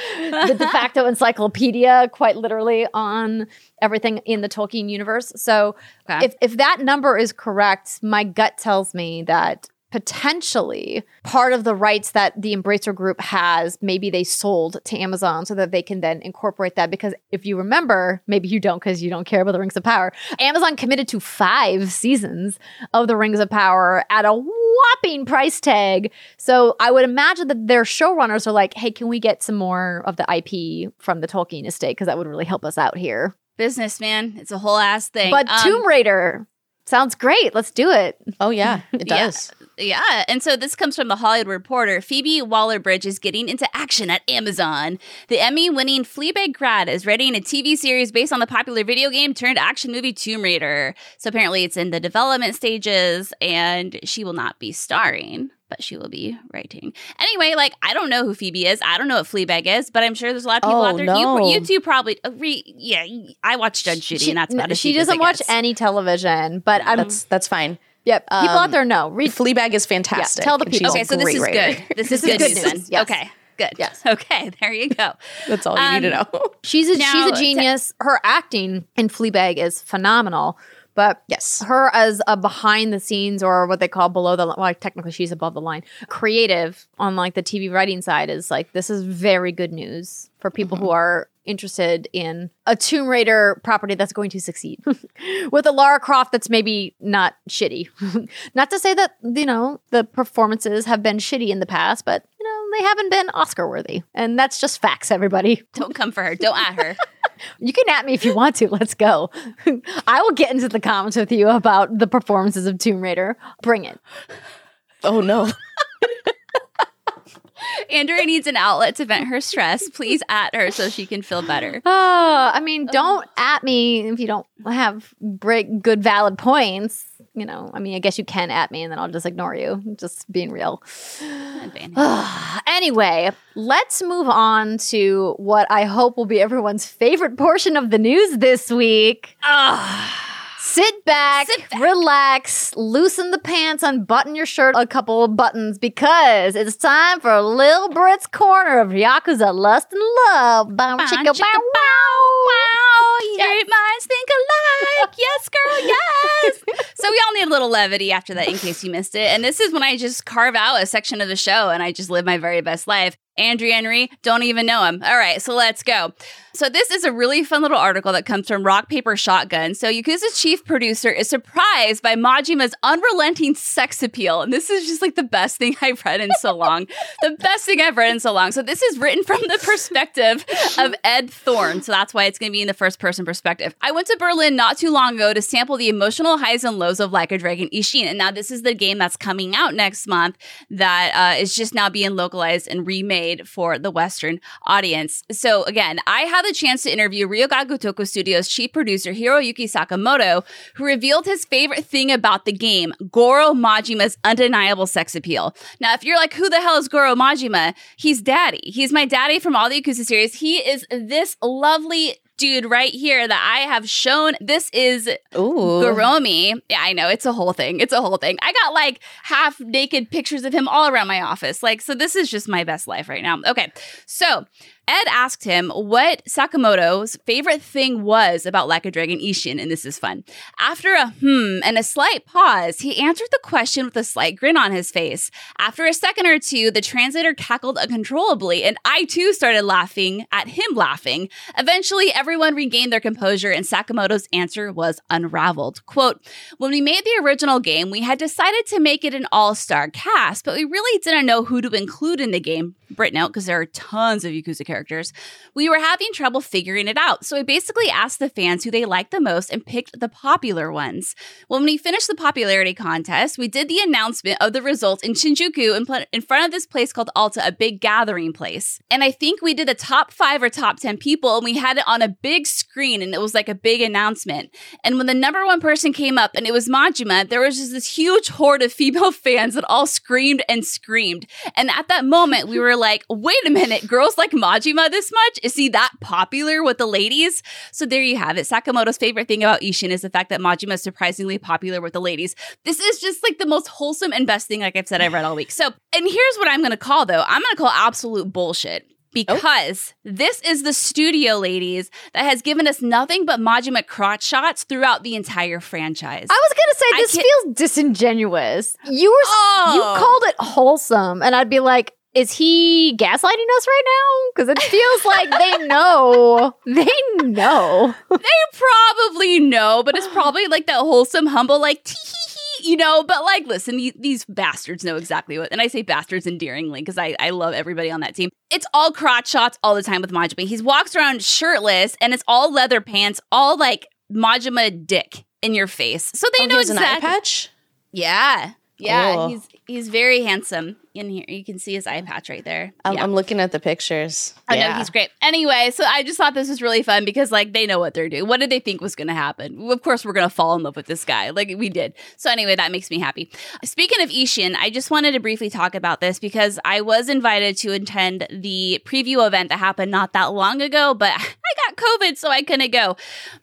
S2: the de facto encyclopedia, quite literally on everything in the Tolkien universe. So
S3: Okay.
S2: if if that number is correct, my gut tells me that potentially part of the rights that the Embracer Group has, maybe they sold to Amazon so that they can then incorporate that. Because if you remember, maybe you don't because you don't care about the Rings of Power. Amazon committed to five seasons of the Rings of Power at a whopping price tag. So I would imagine that their showrunners are like, hey, can we get some more of the IP from the Tolkien estate? Because that would really help us out here.
S3: Business, man. It's a whole ass thing.
S2: But
S3: Um,
S2: Tomb Raider sounds great. Let's do it.
S4: Oh yeah, it
S3: Yeah.
S4: does.
S3: Yeah, and so this comes from the Hollywood Reporter. Phoebe Waller-Bridge is getting into action at Amazon. The Emmy-winning Fleabag grad is writing a TV series based on the popular video game turned action movie Tomb Raider. So apparently, it's in the development stages, and she will not be starring. But she will be writing. Anyway, like I don't know who Phoebe is. I don't know what Fleabag is, but I'm sure there's a lot of people
S4: Oh,
S3: out there.
S4: no.
S3: You, you two probably, uh, re, yeah. I watch Judge Judy, and that's about as
S2: she doesn't watch any television, but I'm
S4: That's that's fine.
S2: Yep. People
S4: um,
S2: out there know. Read
S4: Fleabag is fantastic.
S2: tell the people.
S3: Okay, so this is
S4: writer.
S3: good. This,
S2: This
S3: is
S2: is
S3: good
S2: good
S3: news.
S2: news.
S3: then.
S2: Yes.
S3: Okay, good.
S2: Yes.
S3: Okay, there you go.
S4: That's all you need to
S3: Um,
S4: know.
S2: she's a,
S3: Now,
S2: she's a
S3: to-
S2: genius. Her acting in Fleabag is phenomenal. But
S4: Yes.
S2: her as a behind the scenes or what they call below the well, technically she's above the line. Creative on like the TV writing side is like this is very good news for people who are interested in a Tomb Raider property that's going to succeed with a Lara Croft that's maybe not shitty. not to say that you know the performances have been shitty in the past, but you know they haven't been Oscar worthy, and that's just facts. Everybody,
S3: Don't come for her. Don't at her.
S2: you can at me if you want to. Let's go. I will get into the comments with you about the performances of Tomb Raider. Bring it.
S4: Oh no.
S3: Andrea needs an outlet to vent her stress. Please at her so she can feel better.
S2: Oh, I mean, oh. don't at me if you don't have great, good, valid points. You know, I mean, I guess you can at me and then I'll just ignore you. Just being real. Anyway, let's move on to what I hope will be everyone's favorite portion of the news this week. Sit back,
S3: Sit back.
S2: relax, loosen the pants, unbutton your shirt a couple of buttons because it's time for Lil Brit's corner of Yakuza Lust and Love. Bow,
S3: Bow,
S2: chicka, bow,
S3: bow, wow. Your minds think alike. Yes, girl, yes. so we all need a little levity after that in case you missed it. And this is when I just carve out a section of the show and I just live my very best life. Andrea Henry, don't even know him. All right, so let's go. So this is a really fun little article that comes from Rock Paper Shotgun. So Yakuza's chief producer is surprised by Majima's unrelenting sex appeal. And this is just like the best thing I've read in so long. the best thing I've read in so long. So this is written from the perspective of Ed Thorn. So that's why it's going to be in the first person perspective. I went to Berlin not too long ago to sample the emotional highs and lows of Like a Dragon Ishin. And now this is the game that's coming out next month that uh, is just now being localized and remade for the Western audience. So again, I had the chance to interview Ryu Ga Gotoku Studios chief producer Hiroyuki Sakamoto, who revealed his favorite thing about the game, Goro Majima's undeniable sex appeal. Now, if you're like, who the hell is Goro Majima? He's daddy. He's my daddy from all the Yakuza series. He is this lovely dude right here that I have shown. This is
S4: Ooh.
S3: Garomi. Yeah, I know. It's a whole thing. It's a whole thing. I got like half naked pictures of him all around my office. Like, so this is just my best life right now. Okay. So Ed asked him what Sakamoto's favorite thing was about Like a Dragon Ishin, and this is fun. After a hmm and a slight pause, he answered the question with a slight grin on his face. After a second or two, the translator cackled uncontrollably, and I too started laughing at him laughing. Eventually, everyone regained their composure, and Sakamoto's answer was unraveled. Quote, When we made the original game, we had decided to make it an all star cast, but we really didn't know who to include in the game. Brit note, because there are tons of Yakuza characters. We were having trouble figuring it out, so I basically asked the fans who they liked the most and picked the popular ones. When we finished the popularity contest, we did the announcement of the results in Shinjuku in, pl- in front of this place called Alta, a big gathering place. And I think we did the top five or top 10 people, and we had it on a big screen, and it was like a big announcement. And when the number one person came up, and it was Majima, there was just this huge horde of female fans that all screamed and screamed. And at that moment, we were like, wait a minute, girls like Majima this much? Is he that popular with the ladies? So there you have it. Sakamoto's favorite thing about Ishin is the fact that Majima is surprisingly popular with the ladies. This is just like the most wholesome and best thing, like I've said, I've read all week. So, and here's what I'm going to call though I'm going to call absolute bullshit. Oh. Because this is the studio, ladies, that has given us nothing but Majima crotch shots throughout the entire franchise.
S2: I was gonna say
S3: I
S2: this feels disingenuous. You were s- you
S3: Oh.
S2: called it wholesome, and I'd be like, is he gaslighting us right now? Because it feels like they know. They know.
S3: they probably know, but it's probably like that wholesome, humble, like tee hee hee, you know. But like, listen, these, these bastards know exactly what, and I say bastards endearingly because I, I love everybody on that team. It's all crotch shots all the time with Majima. He walks around shirtless, and it's all leather pants, all like Majima dick in your face. So they
S4: Oh,
S3: know
S4: he has an eye
S3: exactly.
S4: patch.
S3: Yeah, yeah,
S4: Cool.
S3: he's he's very handsome in here. You can see his eye patch right there.
S4: I'm,
S3: yeah.
S4: I'm looking at the pictures.
S3: I know he's great. Anyway, so I just thought this was really fun because like they know what they're doing. What did they think was going to happen? Of course, we're going to fall in love with this guy, like we did. So anyway, that makes me happy. Speaking of Ishin, I just wanted to briefly talk about this because I was invited to attend the preview event that happened not that long ago, but I got COVID, so I couldn't go.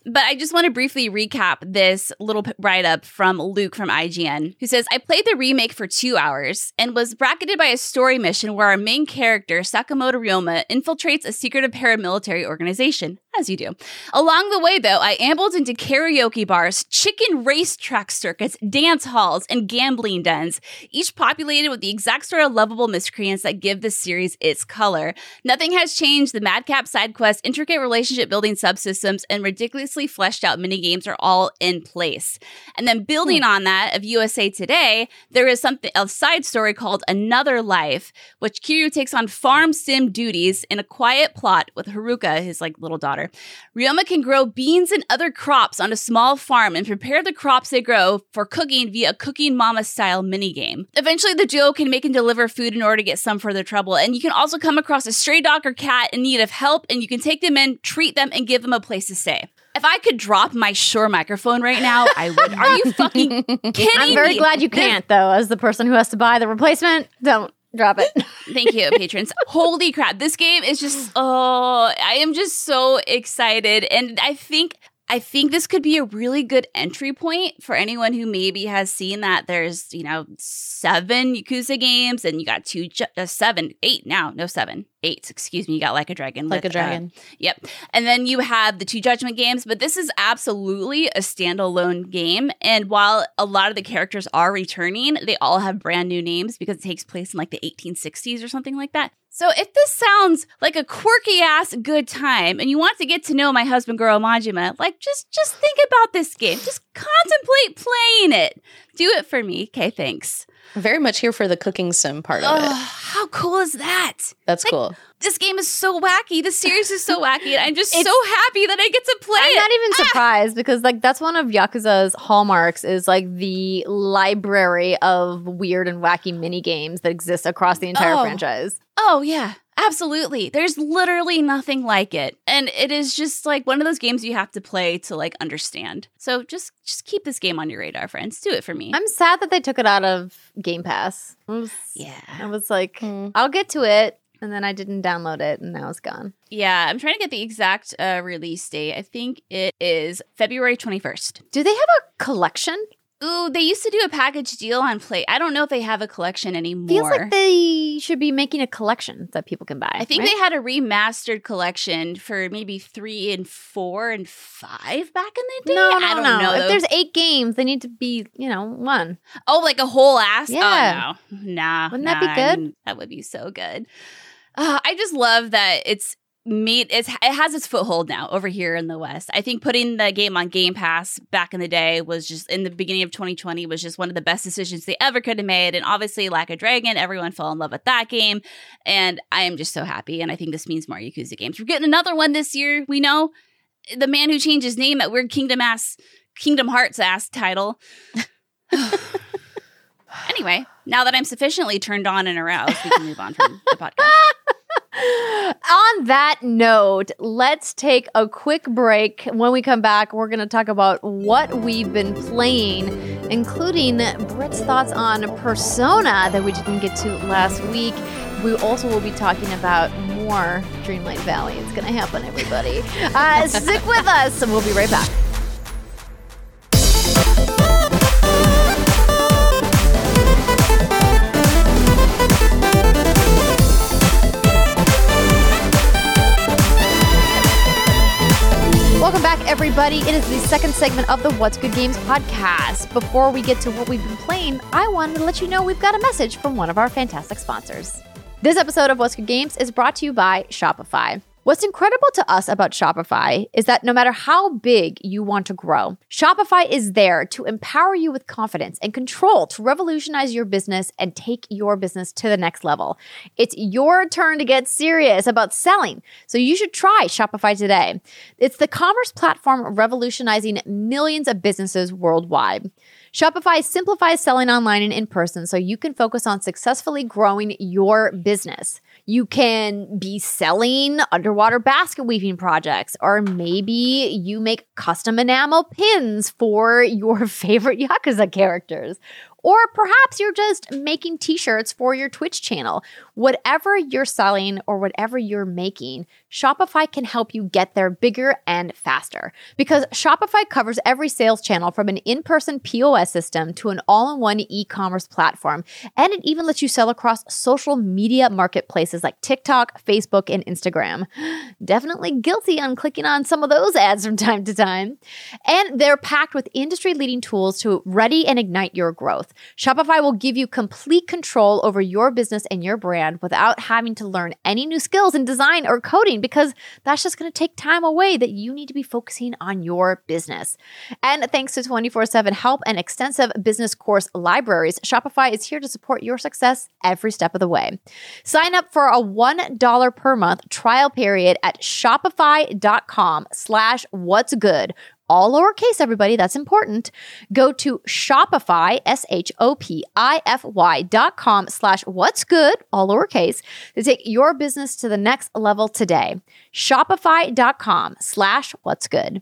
S3: But I just want to briefly recap this little write up from Luke from IGN, who says, I played the remake for two hours and was bracketed by a story mission where our main character, Sakamoto Ryoma, infiltrates a secretive paramilitary organization, as you do. Along the way, though, I ambled into karaoke bars, chicken racetrack circuits, dance halls, and gambling dens, each populated with the exact sort of lovable miscreants that give this series its color. Nothing has changed. The madcap side quests, intricate relationship building subsystems, and ridiculously fleshed out minigames are all in place. And then building hmm. on that of USA Today, there is something a side story called Another Life, which Kiryu takes on farm sim duties in a quiet plot with Haruka, his like little daughter. Ryoma can grow beans and other crops on a small farm and prepare the crops they grow for cooking via a cooking mama style minigame. Eventually, the duo can make and deliver food in order to get some further trouble. And you can also come across a stray dog or cat in need of help, and you can take them in, treat them, and give them a place to stay. If I could drop my Shure microphone right now, I would. Are you fucking kidding me?
S2: I'm very
S3: me?
S2: glad you can't, though, as the person who has to buy the replacement. Don't drop it.
S3: Thank you, patrons. Holy crap. This game is just oh, I am just so excited. And I think I think this could be a really good entry point for anyone who maybe has seen that there's, you know, seven Yakuza games and you got two, ju- uh, seven, eight now, no seven, eight, excuse me. You got Like a Dragon.
S4: Like
S3: with,
S4: a dragon.
S3: Uh, yep. And then you have the two Judgment games, but this is absolutely a standalone game. And while a lot of the characters are returning, they all have brand new names because it takes place in like the 1860s or something like that. So if this sounds like a quirky ass good time and you want to get to know my husband girl Majima, like just just think about this game. Just contemplate playing it. Do it for me. Okay, thanks.
S4: Very much here for the cooking sim part of
S3: Oh,
S4: it.
S3: how cool is that?
S4: That's
S3: like-
S4: cool.
S3: This game is so wacky. The series is so wacky. And I'm just so happy that I get to play
S2: I'm
S3: it.
S2: not even ah! surprised because like that's one of Yakuza's hallmarks is like the library of weird and wacky mini games that exist across the entire
S3: Oh.
S2: franchise.
S3: Oh, yeah. Absolutely. There's literally nothing like it. And it is just like one of those games you have to play to like understand. So just just keep this game on your radar, friends. Do it for me.
S2: I'm sad that they took it out of Game Pass. I was,
S3: yeah.
S2: I was like,
S4: Hmm.
S2: I'll get to it. and then I didn't download it, and now it's gone.
S3: Yeah, I'm trying to get the exact uh, release date. I think it is February 21st.
S2: Do they have a collection?
S3: Ooh, they used to do a package deal on Play. I don't know if they have a collection anymore.
S2: Feels like they should be making a collection that people can buy.
S3: I think
S2: right?
S3: they had a remastered collection for maybe three and four and five back in the day.
S2: No, no,
S3: I don't
S2: no.
S3: know.
S2: If there's eight games, they need to be, you know, one.
S3: oh, like a whole ass.
S2: Yeah.
S3: Oh, no, nah.
S2: Wouldn't that be
S3: nah, I
S2: good?
S3: mean, that would be so good. Uh, I just love that it's made it has its foothold now over here in the west. I think putting the game on game pass back in the day was just in the beginning of 2020 was just one of the best decisions they ever could have made. And obviously like a dragon everyone fell in love with that game. And i am just so happy. And i think this means more yakuza games. We're getting another one this year we know. The man who changed his name at weird kingdom ass kingdom hearts ass title. Anyway now that i'm sufficiently turned on and aroused we can move on from the podcast
S2: On that note, let's take a quick break. When we come back, we're going to talk about what we've been playing, including Britt's thoughts on Persona that we didn't get to last week. We also will be talking about more Dreamlight Valley. It's going to happen, everybody. Uh, stick with us, and we'll be right back. Welcome back, everybody. It is the second segment of the What's Good Games podcast. Before we get to what we've been playing, I wanted to let you know we've got a message from one of our fantastic sponsors. This episode of What's Good Games is brought to you by Shopify. What's incredible to us about Shopify is that no matter how big you want to grow, Shopify is there to empower you with confidence and control to revolutionize your business and take your business to the next level. It's your turn to get serious about selling, so you should try Shopify today. It's the commerce platform revolutionizing millions of businesses worldwide. Shopify simplifies selling online and in person so you can focus on successfully growing your business. You can be selling underwater basket weaving projects, or maybe you make custom enamel pins for your favorite Yakuza characters. Or perhaps you're just making t shirts for your Twitch channel. Whatever you're selling or whatever you're making, Shopify can help you get there bigger and faster. Because Shopify covers every sales channel from an in person POS system to an all in one e commerce platform. And it even lets you sell across social media marketplaces like TikTok, Facebook, and Instagram. Definitely guilty on clicking on some of those ads from time to time. And they're packed with industry leading tools to ready and ignite your growth. Shopify will give you complete control over your business and your brand without having to learn any new skills in design or coding because that's just going to take time away that you need to be focusing on your business. And thanks to 24 7 help and extensive business course libraries, Shopify is here to support your success every step of the way. Sign up for a $1 per month trial period at shopify.com slash what's good all lowercase, everybody. That's important. Go to Shopify, S H O P I F Y dot com slash what's good, all lowercase, to take your business to the next level today. Shopify.com slash what's good.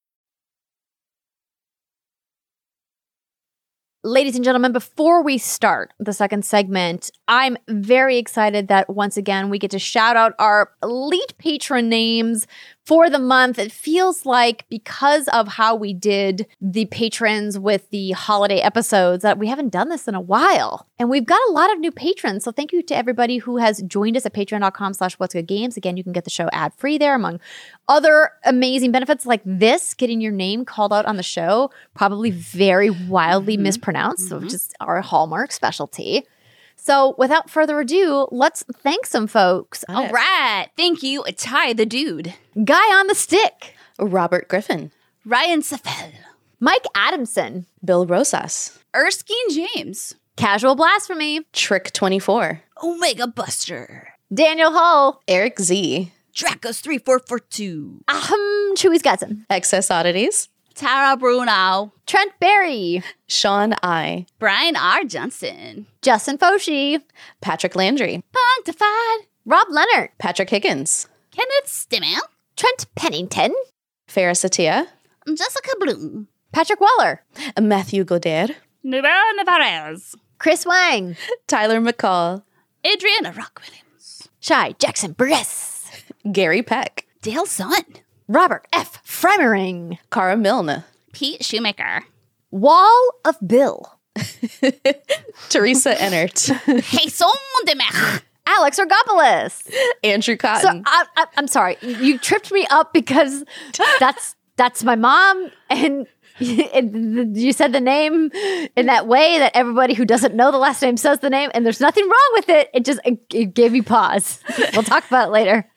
S2: Ladies and gentlemen, before we start the second segment, I'm very excited that once again we get to shout out our elite patron names for the month. It feels like because of how we did the patrons with the holiday episodes that we haven't done this in a while. And we've got a lot of new patrons. So thank you to everybody who has joined us at patreon.com slash what's good games. Again, you can get the show ad free there among other amazing benefits like this, getting your name called out on the show, probably very wildly mm-hmm. mispronounced, which mm-hmm. is our hallmark specialty. So without further ado, let's thank some folks.
S3: All right. Thank you, Ty the Dude.
S2: Guy on the stick,
S4: Robert Griffin,
S3: Ryan Safel.
S2: Mike Adamson,
S4: Bill Rosas,
S3: Erskine James.
S2: Casual Blasphemy,
S4: Trick 24,
S3: Omega Buster.
S2: Daniel Hull.
S4: Eric Z.
S3: Dracos 3442.
S2: Ahem, Chewy Scotson.
S4: Excess Oddities.
S3: Tara Bruno.
S2: Trent Berry.
S4: Sean I.
S3: Brian R. Johnson.
S2: Justin Foshi.
S4: Patrick Landry.
S3: Punctified.
S2: Rob Leonard.
S4: Patrick Higgins.
S3: Kenneth Stimmel.
S2: Trent Pennington.
S4: Farah Satia.
S3: Jessica Bloom.
S2: Patrick Waller.
S4: Matthew Goder.
S3: Nuba Navarez.
S2: Chris Wang.
S4: Tyler McCall.
S3: Adriana Rock Williams.
S2: Shy Jackson Briss.
S4: Gary Peck.
S3: Dale Sun.
S2: Robert F. Fremering.
S4: Cara Milne.
S3: Pete Shoemaker.
S2: Wall of Bill.
S4: Teresa Ennert.
S3: Jason Demech.
S2: Alex Orgopoulos.
S4: Andrew
S2: So
S4: Cotton.
S2: I, I, I'm sorry, you tripped me up because that's that's my mom, and you said the name in that way that everybody who doesn't know the last name says the name, and there's nothing wrong with it. It just it, it gave me pause. We'll talk about it later.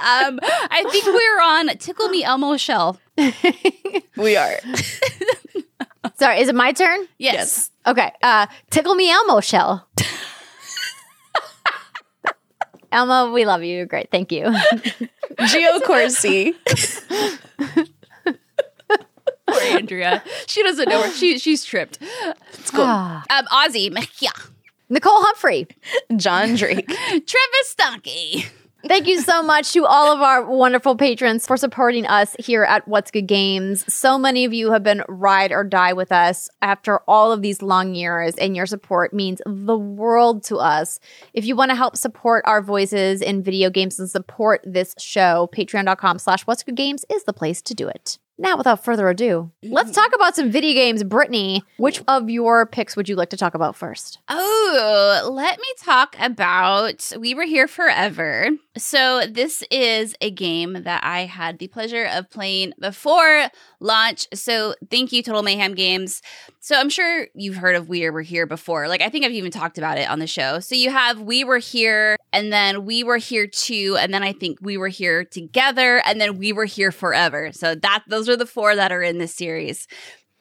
S3: Um, I think we're on Tickle Me Elmo Shell.
S4: we are.
S2: Sorry, is it my turn?
S3: Yes.
S2: Okay. Uh, tickle me Elmo shell. Elmo, we love you. You're great. Thank you.
S4: Geo Corsi.
S3: Poor Andrea. She doesn't know where she she's tripped.
S2: Ah.
S3: Um, Ozzy Mejia.
S2: Nicole Humphrey.
S4: John Drake.
S3: Travis Donkey.
S2: Thank you so much to all of our wonderful patrons for supporting us here at What's Good Games. So many of you have been ride or die with us after all of these long years, and your support means the world to us. If you want to help support our voices in video games and support this show, patreon.com slash What's Good Games is the place to do it. Now, without further ado, let's talk about some video games. Brittany, which of your picks would you like to talk about first?
S3: Oh, let me talk about We Were Here Forever. So, this is a game that I had the pleasure of playing before launch. So, thank you, Total Mayhem Games. So, I'm sure you've heard of We Were Here before. Like, I think I've even talked about it on the show. So, you have We Were Here, and then We Were Here Too, and then I think We Were Here Together, and then We Were Here Forever. So, that those are the four that are in this series.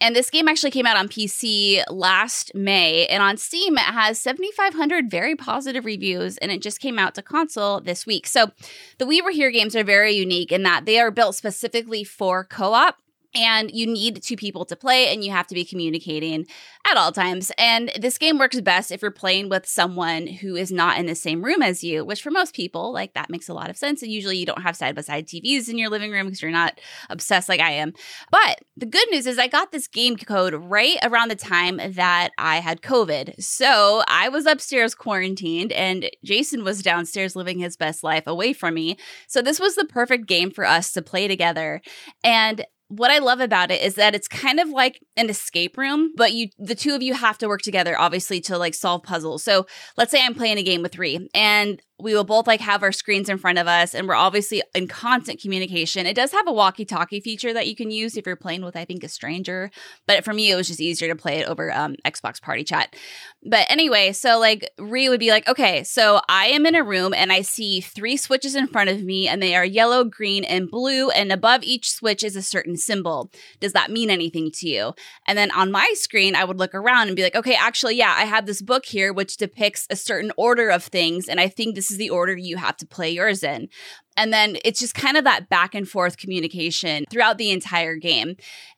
S3: And this game actually came out on PC last May, and on Steam it has 7,500 very positive reviews, and it just came out to console this week. So, the We Were Here games are very unique in that they are built specifically for co op. And you need two people to play, and you have to be communicating at all times. And this game works best if you're playing with someone who is not in the same room as you, which for most people, like that makes a lot of sense. And usually you don't have side by side TVs in your living room because you're not obsessed like I am. But the good news is I got this game code right around the time that I had COVID. So I was upstairs quarantined and Jason was downstairs living his best life away from me. So this was the perfect game for us to play together. And what I love about it is that it's kind of like an escape room, but you the two of you have to work together obviously to like solve puzzles. So let's say I'm playing a game with three and we will both like have our screens in front of us and we're obviously in constant communication. It does have a walkie-talkie feature that you can use if you're playing with I think a stranger, but for me it was just easier to play it over um, Xbox Party Chat. But anyway, so like Ree would be like, "Okay, so I am in a room and I see three switches in front of me and they are yellow, green, and blue and above each switch is a certain symbol. Does that mean anything to you?" And then on my screen, I would look around and be like, "Okay, actually, yeah, I have this book here which depicts a certain order of things and I think this is the order you have to play yours in." And then it's just kind of that back and forth communication throughout the entire game.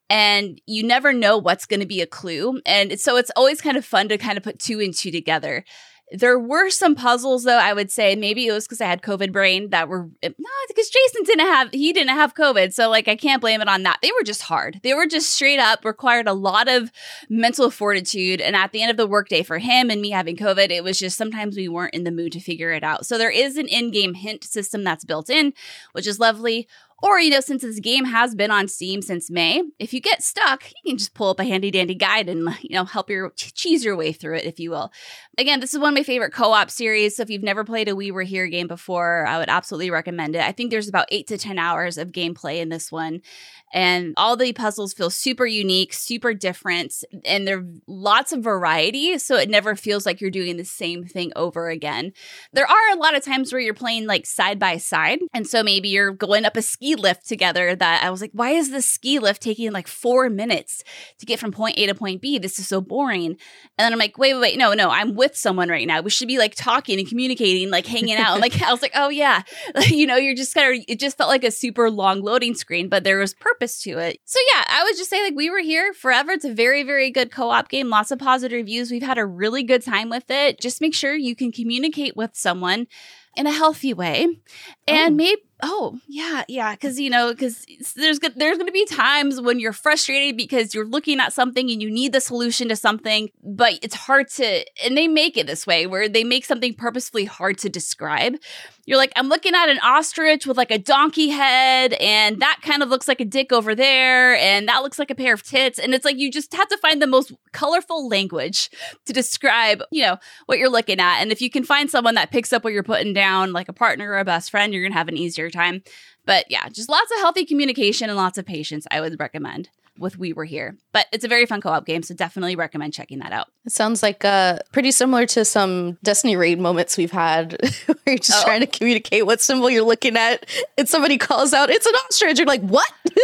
S3: And you never know what's going to be a clue. And so it's always kind of fun to kind of put two and two together. There were some puzzles though, I would say. Maybe it was because I had COVID brain that were eh, no, because Jason didn't have he didn't have COVID. So like I can't blame it on that. They were just hard. They were just straight up required a lot of mental fortitude. And at the end of the workday for him and me having COVID, it was just sometimes we weren't in the mood to figure it out. So there is an in-game hint system that's built in, which is lovely. Or, you know, since this game has been on Steam since May, if you get stuck, you can just pull up a handy dandy guide and, you know, help your cheese your way through it, if you will. Again, this is one of my favorite co op series. So if you've never played a We Were Here game before, I would absolutely recommend it. I think there's about eight to 10 hours of gameplay in this one. And all the puzzles feel super unique, super different, and there are lots of variety. So it never feels like you're doing the same thing over again. There are a lot of times where you're playing like side by side. And so maybe you're going up a ski lift together that I was like, why is this ski lift taking like four minutes to get from point A to point B? This is so boring. And then I'm like, wait, wait, wait, no, no, I'm with someone right now. We should be like talking and communicating, like hanging out. And like, I was like, oh yeah, you know, you're just kind of, it just felt like a super long loading screen, but there was purpose to it. So yeah, I would just say like we were here forever. It's a very, very good co op game, lots of positive reviews. We've had a really good time with it. Just make sure you can communicate with someone in a healthy way and
S2: Oh.
S3: maybe oh yeah yeah because you know because there's there's going to be times when you're frustrated because you're looking at something and you need the solution to something but it's hard to and they make it this way where they make something purposefully hard to describe. You're like i'm looking at an ostrich with like a donkey head and that kind of looks like a dick over there and that looks like a pair of tits and it's like you just have to find the most colorful language to describe you know what you're looking at and if you can find someone that picks up what you're putting down like a partner or a best friend you're going to have an easier time but yeah just lots of healthy communication and lots of patience i would recommend with we were here but it's a very fun co-op game so definitely recommend checking that out
S4: It sounds like uh, pretty similar to some Destiny raid moments we've had where you're just
S3: Oh.
S4: trying to communicate what symbol you're looking at and somebody calls out, it's an ostrich. You're like, what?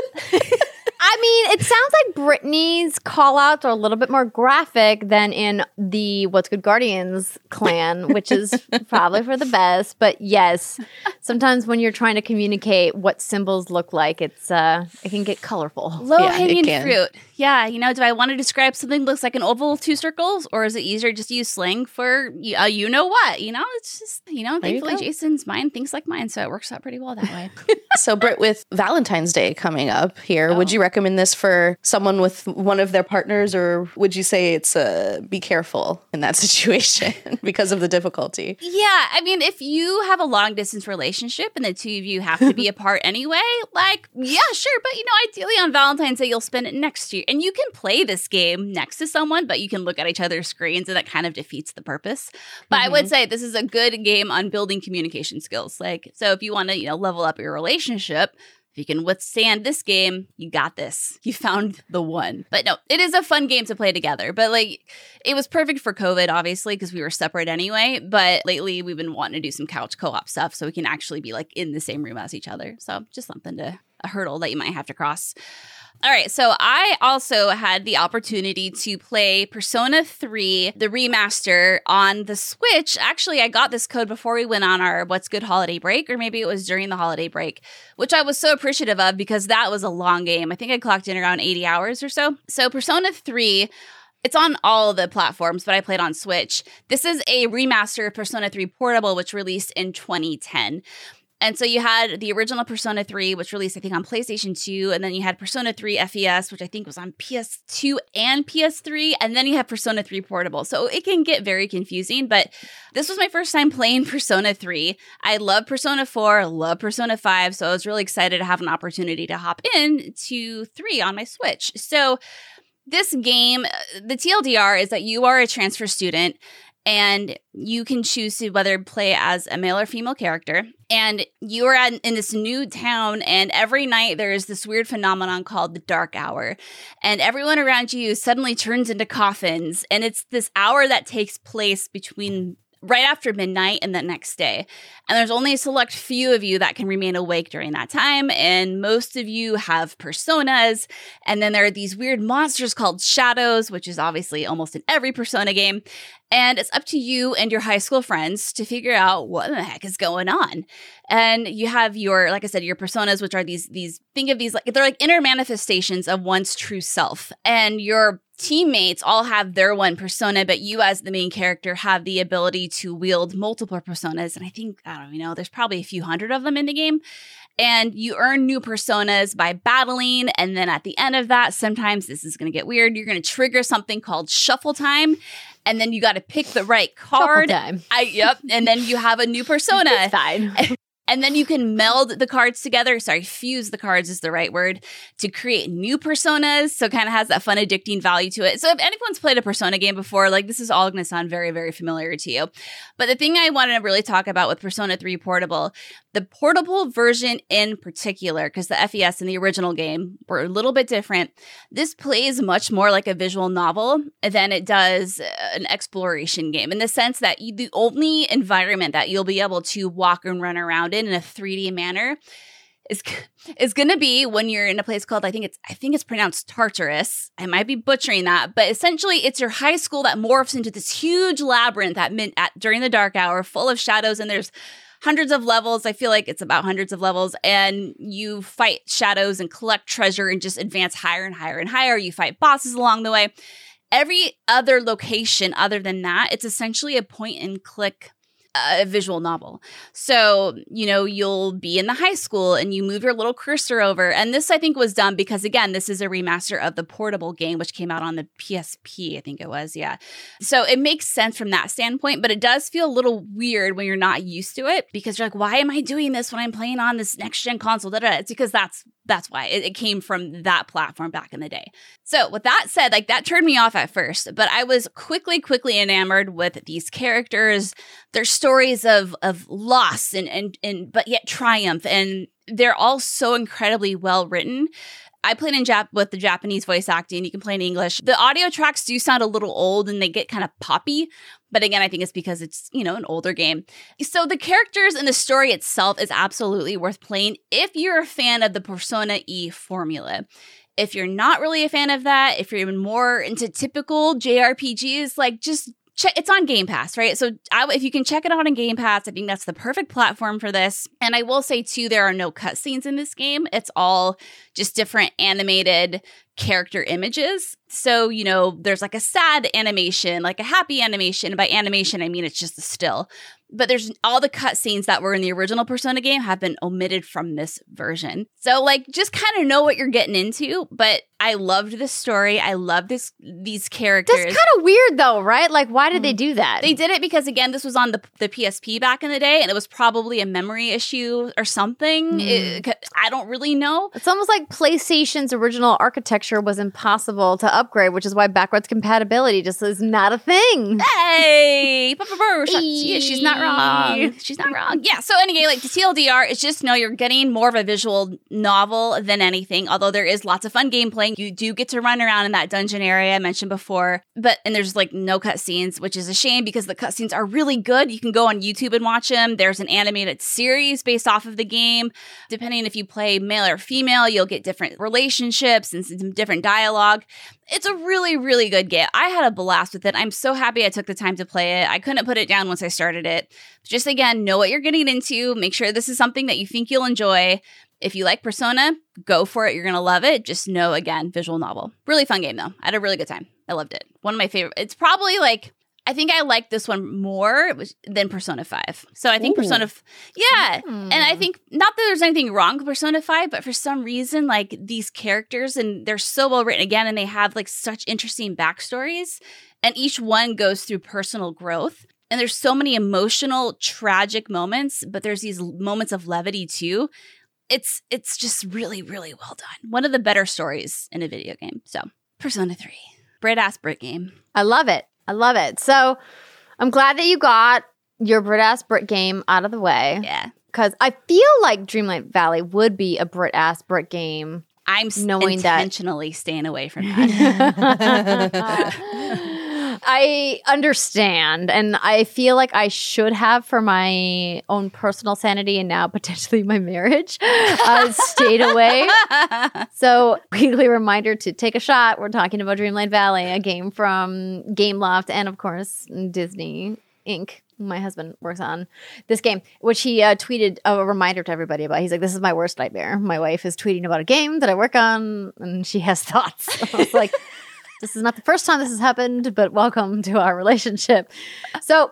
S2: I mean, it sounds like Brittany's call outs are a little bit more graphic than in the What's Good Guardians clan, which is probably for the best. But yes, sometimes when you're trying to communicate what symbols look like, it's uh it can get colorful.
S3: low
S4: Yeah,
S3: hanging fruit yeah you know do i want to describe something that looks like an oval with two circles or is it easier just to use slang for uh, you know what you know it's just you know
S4: There
S3: thankfully
S4: go.
S3: jason's mind thinks like mine so it works out pretty well that way
S4: so, Britt, with Valentine's Day coming up here, would
S3: Oh.
S4: you recommend this for someone with one of their partners, or would you say it's uh, be careful in that situation because of the difficulty?
S3: Yeah, I mean, if you have a long distance relationship and the two of you have to be apart anyway, like, yeah, sure. But, you know, ideally on Valentine's Day, you'll spend it next to you. And you can play this game next to someone, but you can look at each other's screens and that kind of defeats the purpose. But I would mm-hmm. say this is a good game on building communication skills. Like, so if you want to, you know, level up your relationship, if you can withstand this game, you got this. You found the one. But no, it is a fun game to play together. But like, it was perfect for COVID, obviously, because we were separate anyway. But lately, we've been wanting to do some couch co op stuff so we can actually be like in the same room as each other. So just something to a hurdle that you might have to cross. All right, so I also had the opportunity to play Persona 3, the remaster on the Switch. Actually, I got this code before we went on our What's Good holiday break, or maybe it was during the holiday break, which I was so appreciative of because that was a long game. I think I clocked in around 80 hours or so. So, Persona 3. It's on all the platforms, but I played on Switch. This is a remaster of Persona 3 Portable, which released in 2010. And so you had the original Persona 3, which released, I think, on PlayStation 2. And then you had Persona 3 FES, which I think was on PS2 and PS3. And then you have Persona 3 Portable. So it can get very confusing. But this was my first time playing Persona 3. I love Persona 4, love Persona 5. So I was really excited to have an opportunity to hop in to 3 on my Switch. So this game, uh, the TLDR is that you are a transfer student and you can choose to whether play as a male or female character. And you are at, in this new town, and every night there is this weird phenomenon called the dark hour. And everyone around you suddenly turns into coffins. And it's this hour that takes place between right after midnight and the next day. And there's only a select few of you that can remain awake during that time. And most of you have personas. And then there are these weird monsters called shadows, which is obviously almost in every persona game. And it's up to you and your high school friends to figure out what the heck is going on. And you have your, like I said, your personas, which are these, these, think of these like, they're like inner manifestations of one's true self. And your teammates all have their one persona, but you as the main character have the ability to wield multiple personas. And I think, I don't even know, there's probably a few hundred of them in the game. And you earn new personas by battling. And then at the end of that, sometimes this is going to get weird. You're going to trigger something called shuffle time. And then you got to pick the right card.
S2: time.
S3: I, yep. And then you have a new persona.
S2: Fine.
S3: And then you can meld the cards together. Sorry, fuse the cards is the right word to create new personas. So kind of has that fun, addicting value to it. So if anyone's played a persona game before, like this is all going to sound very, very familiar to you. But the thing I wanted to really talk about with Persona 3 Portable, the portable version in particular, because the FES and the original game were a little bit different. This plays much more like a visual novel than it does uh, an exploration game in the sense that you, the only environment that you'll be able to walk and run around in in a 3D manner is is going to be when you're in a place called I think it's I think it's pronounced Tartarus. I might be butchering that, but essentially it's your high school that morphs into this huge labyrinth at, min- at during the dark hour, full of shadows, and there's hundreds of levels. I feel like it's about hundreds of levels, and you fight shadows and collect treasure and just advance higher and higher and higher. You fight bosses along the way. Every other location other than that, it's essentially a point and click a visual novel. So, you know, you'll be in the high school and you move your little cursor over. And this, I think, was done because, again, this is a remaster of the portable game, which came out on the PSP, I think it was. Yeah. So it makes sense from that standpoint, but it does feel a little weird when you're not used to it because you're like, why am I doing this when I'm playing on this next gen console? Da-da. It's because that's that's why it, it came from that platform back in the day. So, with that said, like that turned me off at first, but I was quickly, quickly enamored with these characters, their stories of of loss and and and but yet triumph, and they're all so incredibly well written. I played in Jap with the Japanese voice acting. You can play in English. The audio tracks do sound a little old and they get kind of poppy, but again, I think it's because it's, you know, an older game. So the characters and the story itself is absolutely worth playing if you're a fan of the Persona E formula. If you're not really a fan of that, if you're even more into typical JRPGs, like just check it's on game pass right? So I, if you can check it out on game pass i think that's the perfect platform for this. And i will say too there are no cutscenes in this game. It's all just different animated character images. So you know there's like a sad animation like a happy animation. By animation i mean it's just a still but there's all the cutscenes that were in the original Persona game have been omitted from this version. So like just kind of know what you're getting into, but I loved this story. I love this these characters.
S2: That's kind of weird though, right? Like why did they mm. do that?
S3: They did it because again, this was on the the PSP back in the day and it was probably a memory issue or something. It- mm. I don't really know.
S2: It's almost like PlayStation's original architecture was impossible to upgrade, which is why backwards compatibility just is not a thing.
S3: Hey, yeah, she's not wrong. She's not wrong. Yeah. So anyway, like the TLDR is just know you're getting more of a visual novel than anything. Although there is lots of fun gameplay, you do get to run around in that dungeon area I mentioned before. But and there's like no cutscenes, which is a shame because the cutscenes are really good. You can go on YouTube and watch them. There's an animated series based off of the game. Depending if you play male or female, you'll get different relationships and some different dialogue. It's a really, really good game. I had a blast with it. I'm so happy I took the time to play it. I couldn't put it down once I started it. Just again, know what you're getting into. Make sure this is something that you think you'll enjoy. If you like Persona, go for it. You're going to love it. Just know, again, visual novel. Really fun game, though. I had a really good time. I loved it. One of my favorite. It's probably like, I think I like this one more than Persona 5. So I think Persona, f- yeah. And I hmm. think, not that there's anything wrong with Persona 5, but for some reason, like these characters, and they're so well written again, and they have like such interesting backstories, and each one goes through personal growth. And there's so many emotional, tragic moments, but there's these moments of levity too. It's it's just really, really well done. One of the better stories in a video game. So Persona 3. Brit ass Brit game.
S2: I love it. I love it. So I'm glad that you got your Brit ass Brit game out of the way
S3: Yeah.
S2: because I feel like Dreamlight Valley would be a Brit ass Brit game.
S3: I'm s-
S2: Knowing that-
S3: intentionally staying away from that.
S2: I understand, and I feel like I should have for my own personal sanity and now potentially my marriage uh, stayed away. So, weekly reminder to take a shot. We're talking about Dreamlight Valley, a game from Gameloft and, of course, Disney Inc. My husband works on this game, which he uh, tweeted a reminder to everybody about. He's like, "This is my worst nightmare. My wife is tweeting about a game that I work on, and she has thoughts." I was like, "This is not the first time this has happened, but welcome to our relationship." So,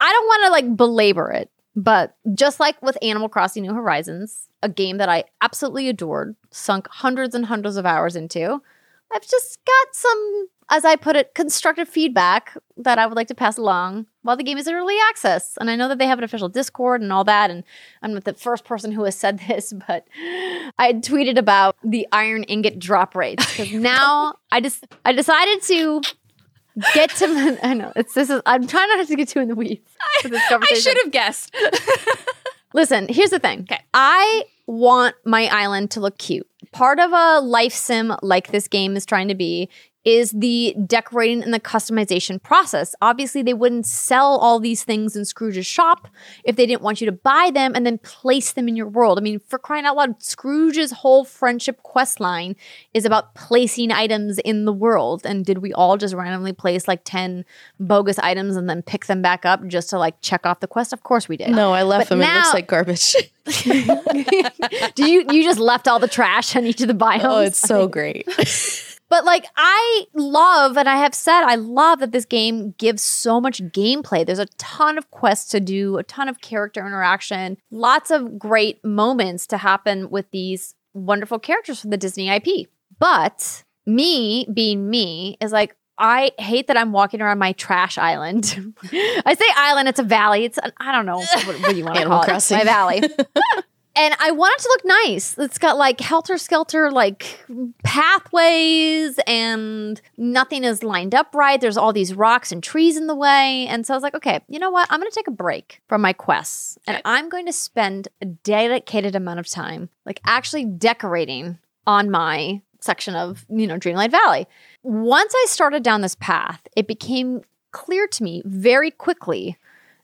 S2: I don't want to like belabor it, but just like with Animal Crossing New Horizons, a game that I absolutely adored, sunk hundreds and hundreds of hours into, I've just got some, as I put it, constructive feedback that I would like to pass along while the game is in early access. And I know that they have an official Discord and all that. And I'm not the first person who has said this, but I tweeted about the iron ingot drop rates because now I just I decided to get to. I know it's this is. I'm trying not to get too in the weeds.
S3: I
S2: conversation.
S3: should have guessed.
S2: Listen, here's the thing.
S3: Okay.
S2: I want my island to look cute. Part of a life sim like this game is trying to be is the decorating and the customization process. Obviously, they wouldn't sell all these things in Scrooge's shop if they didn't want you to buy them and then place them in your world. I mean, for crying out loud, Scrooge's whole friendship quest line is about placing items in the world. And did we all just randomly place like 10 bogus items and then pick them back up just to like check off the quest? Of course we did.
S4: No, I left
S2: But
S4: them. it looks like garbage.
S2: Do you you just left all the trash on each of the oh, biomes?
S4: oh, it's so great.
S2: But like I love and I have said I love that this game gives so much gameplay. There's a ton of quests to do, a ton of character interaction, lots of great moments to happen with these wonderful characters from the Disney IP. But me being me is like I hate that I'm walking around my trash island. I say island, it's a valley. It's an, I don't know what, what do you want to call
S4: Crossing.
S2: it. My valley. and I want it to look nice. It's got like helter skelter, like pathways, and nothing is lined up right. There's all these rocks and trees in the way. And so I was like, okay, you know what? I'm going to take a break from my quests and I'm going to spend a dedicated amount of time, like actually decorating on my section of, you know, Dreamlight Valley. Once I started down this path, it became clear to me very quickly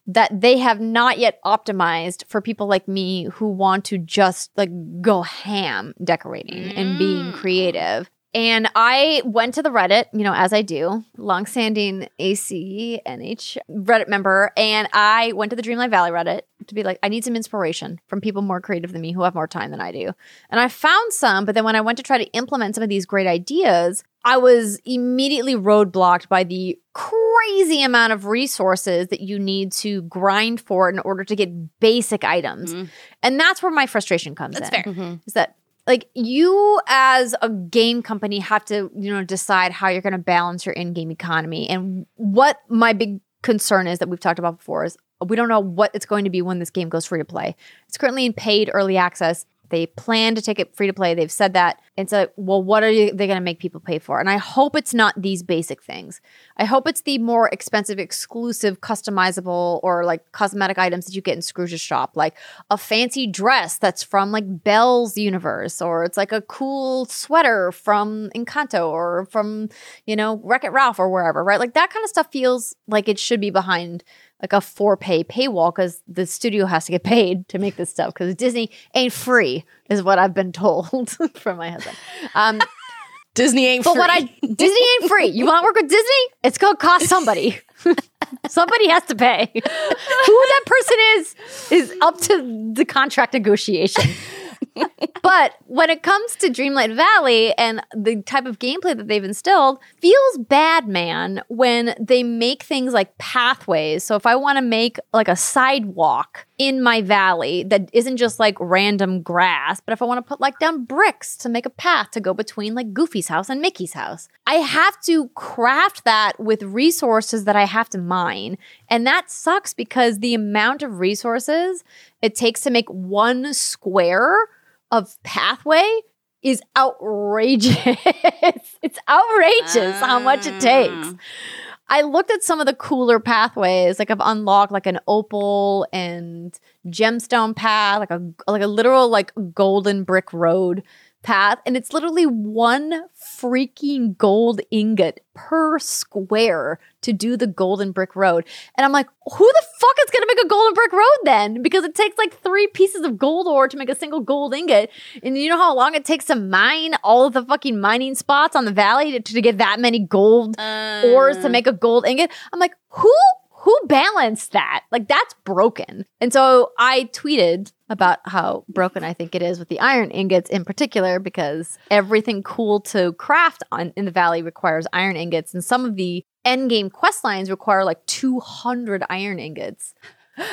S2: that they have not yet optimized for people like me who want to just like go ham decorating and being mm. creative. And I went to the Reddit, you know, as I do, longstanding AC NH Reddit member, and I went to the Dreamlight Valley Reddit to be like, I need some inspiration from people more creative than me who have more time than I do. And I found some, but then when I went to try to implement some of these great ideas, I was immediately roadblocked by the crazy amount of resources that you need to grind for in order to get basic items. Mm-hmm. And that's where my frustration comes
S3: That's
S2: in.
S3: fair. Mm-hmm.
S2: Is that like you as a game company have to, you know, decide how you're going to balance your in-game economy. And what my big concern is that we've talked about before is we don't know what it's going to be when this game goes free to play. It's currently in paid early access. They plan to take it free to play. They've said that. It's like, well, what are they going to make people pay for? And I hope it's not these basic things. I hope it's the more expensive, exclusive, customizable, or like cosmetic items that you get in Scrooge's shop, like a fancy dress that's from like Belle's universe, or it's like a cool sweater from Encanto, or from you know Wreck It Ralph, or wherever, right? Like that kind of stuff feels like it should be behind like a for pay paywall because the studio has to get paid to make this stuff because Disney ain't free, is what I've been told from my husband. Um,
S4: Disney ain't
S2: but
S4: free.
S2: what I Disney ain't free. You want to work with Disney? It's gonna cost somebody. somebody has to pay. Who that person is is up to the contract negotiation. But when it comes to Dreamlight Valley and the type of gameplay that they've instilled, feels bad, man, when they make things like pathways. So if I want to make like a sidewalk in my valley that isn't just like random grass, but if I want to put like down bricks to make a path to go between like Goofy's house and Mickey's house, I have to craft that with resources that I have to mine. And that sucks because the amount of resources it takes to make one square of pathway is outrageous. it's outrageous how much it takes.
S3: Ah.
S2: I looked at some of the cooler pathways. Like I've unlocked like an opal and gemstone path, like a like a literal like golden brick road path, and it's literally one freaking gold ingot per square to do the golden brick road. And I'm like, who the fuck is gonna make a golden brick road then? Because it takes like three pieces of gold ore to make a single gold ingot. And you know how long it takes to mine all of the fucking mining spots on the valley to, to get that many gold uh. ores to make a gold ingot? I'm like, who who balanced that? Like that's broken. And so I tweeted about how broken I think it is with the iron ingots in particular because everything cool to craft on in the valley requires iron ingots and some of the end game quest lines require like 200 iron ingots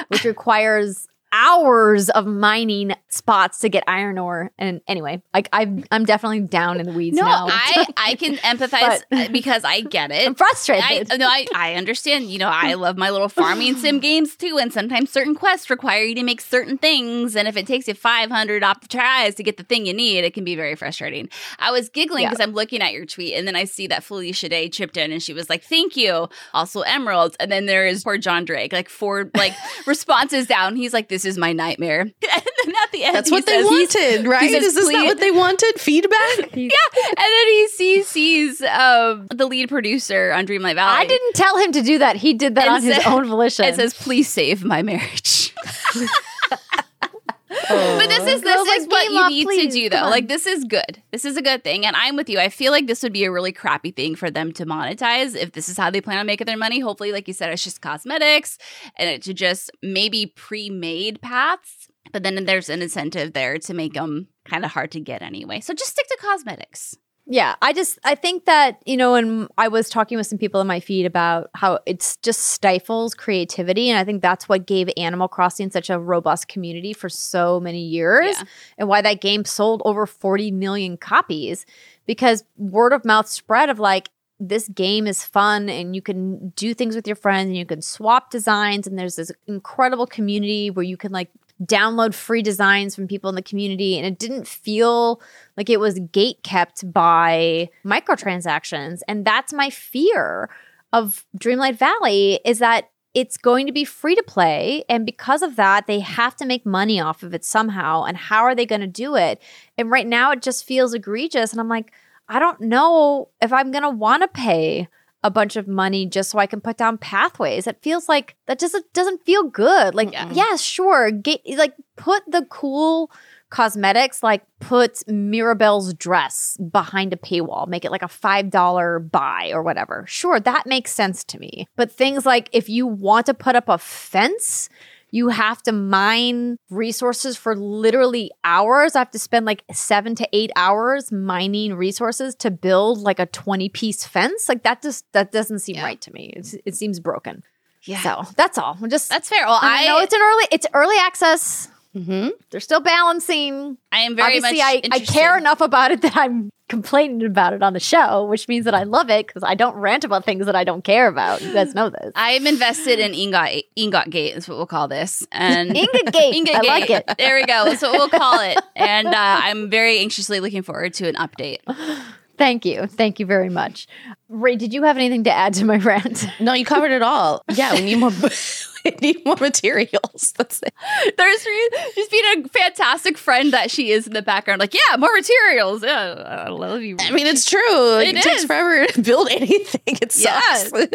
S2: which requires hours of mining spots to get iron ore and anyway like I, i'm definitely down in the weeds
S3: No,
S2: now
S3: I I can empathize
S2: But-
S3: because I get it.
S2: i'm frustrated
S3: I no, I, I understand. You know, I love my little farming sim games too, and sometimes certain quests require you to make certain things, and if it takes you five hundred off the tries to get the thing you need, it can be very frustrating. I was giggling
S2: Yeah.
S3: because I'm looking at your tweet, and then I see that Felicia Day chipped in, and she was like, "Thank you." Also, emeralds, and then there is poor John Drake, like four like responses down. He's like, "This This is my nightmare. and then at the end,
S4: That's what they
S3: says-
S4: wanted, right?
S3: says,
S4: Is this not what they wanted? Feedback?
S3: Yeah, and then he sees sees um, the lead producer on Dreamlight Valley.
S2: I didn't tell him to do that. He did that on his own volition.
S3: It says, "Please save my marriage." Oh. But this is this
S2: Girls like
S3: is what you
S2: off,
S3: need
S2: please,
S3: to do though. Like this is good. This is a good thing, and I'm with you. I feel like this would be a really crappy thing for them to monetize if this is how they plan on making their money. Hopefully, like you said, it's just cosmetics and it to just maybe pre-made paths. But then there's an incentive there to make them kind of hard to get anyway. So just stick to cosmetics.
S2: Yeah, I just I think that you know, and I was talking with some people in my feed about how it's just stifles creativity, and I think that's what gave Animal Crossing such a robust community for so many years,
S3: Yeah.
S2: and why that game sold over forty million copies because word of mouth spread of like this game is fun and you can do things with your friends and you can swap designs and there's this incredible community where you can like download free designs from people in the community and it didn't feel like it was gate kept by microtransactions. And that's my fear of Dreamlight Valley is that it's going to be free to play and because of that they have to make money off of it somehow and how are they going to do it? And right now it just feels egregious and I'm like I don't know if I'm going to want to pay a bunch of money just so I can put down pathways. It feels like that just doesn't feel good. Like,
S3: Yeah.
S2: yeah, sure, get like put the cool cosmetics, like put Mirabel's dress behind a paywall, make it like a five dollar buy or whatever. Sure, that makes sense to me. But things like if you want to put up a fence. You have to mine resources for literally hours. I have to spend like seven to eight hours mining resources to build like a 20 piece fence. Like that just that doesn't seem
S3: Yeah.
S2: right to me. It's, it seems broken.
S3: Yeah,
S2: So that's all. I'm just
S3: that's fair. Well,
S2: I
S3: I
S2: know it's an early it's early access.
S4: Mm-hmm.
S2: They're still balancing.
S3: I am very
S2: Obviously,
S3: much
S2: I, I care enough about it that I'm complaining about it on the show, which means that I love it because I don't rant about things that I don't care about. You guys know this.
S3: I am invested in Ingot Ingot Gate is what we'll call this, and
S2: Inga Gate.
S3: Ingot
S2: I
S3: Gate.
S2: like it.
S3: There we go. That's what we'll call it. And uh, I'm very anxiously looking forward to an update.
S2: Thank you. Thank you very much. Ray, did you have anything to add to my rant?
S4: No, you covered it all. Yeah, we need more. we need more materials. That's it.
S3: There's just being a fantastic friend that she is in the background, like, yeah, more materials. Yeah, I love you.
S4: I mean, it's true.
S3: It
S4: it, takes forever to build anything. It
S3: Yeah.
S4: sucks.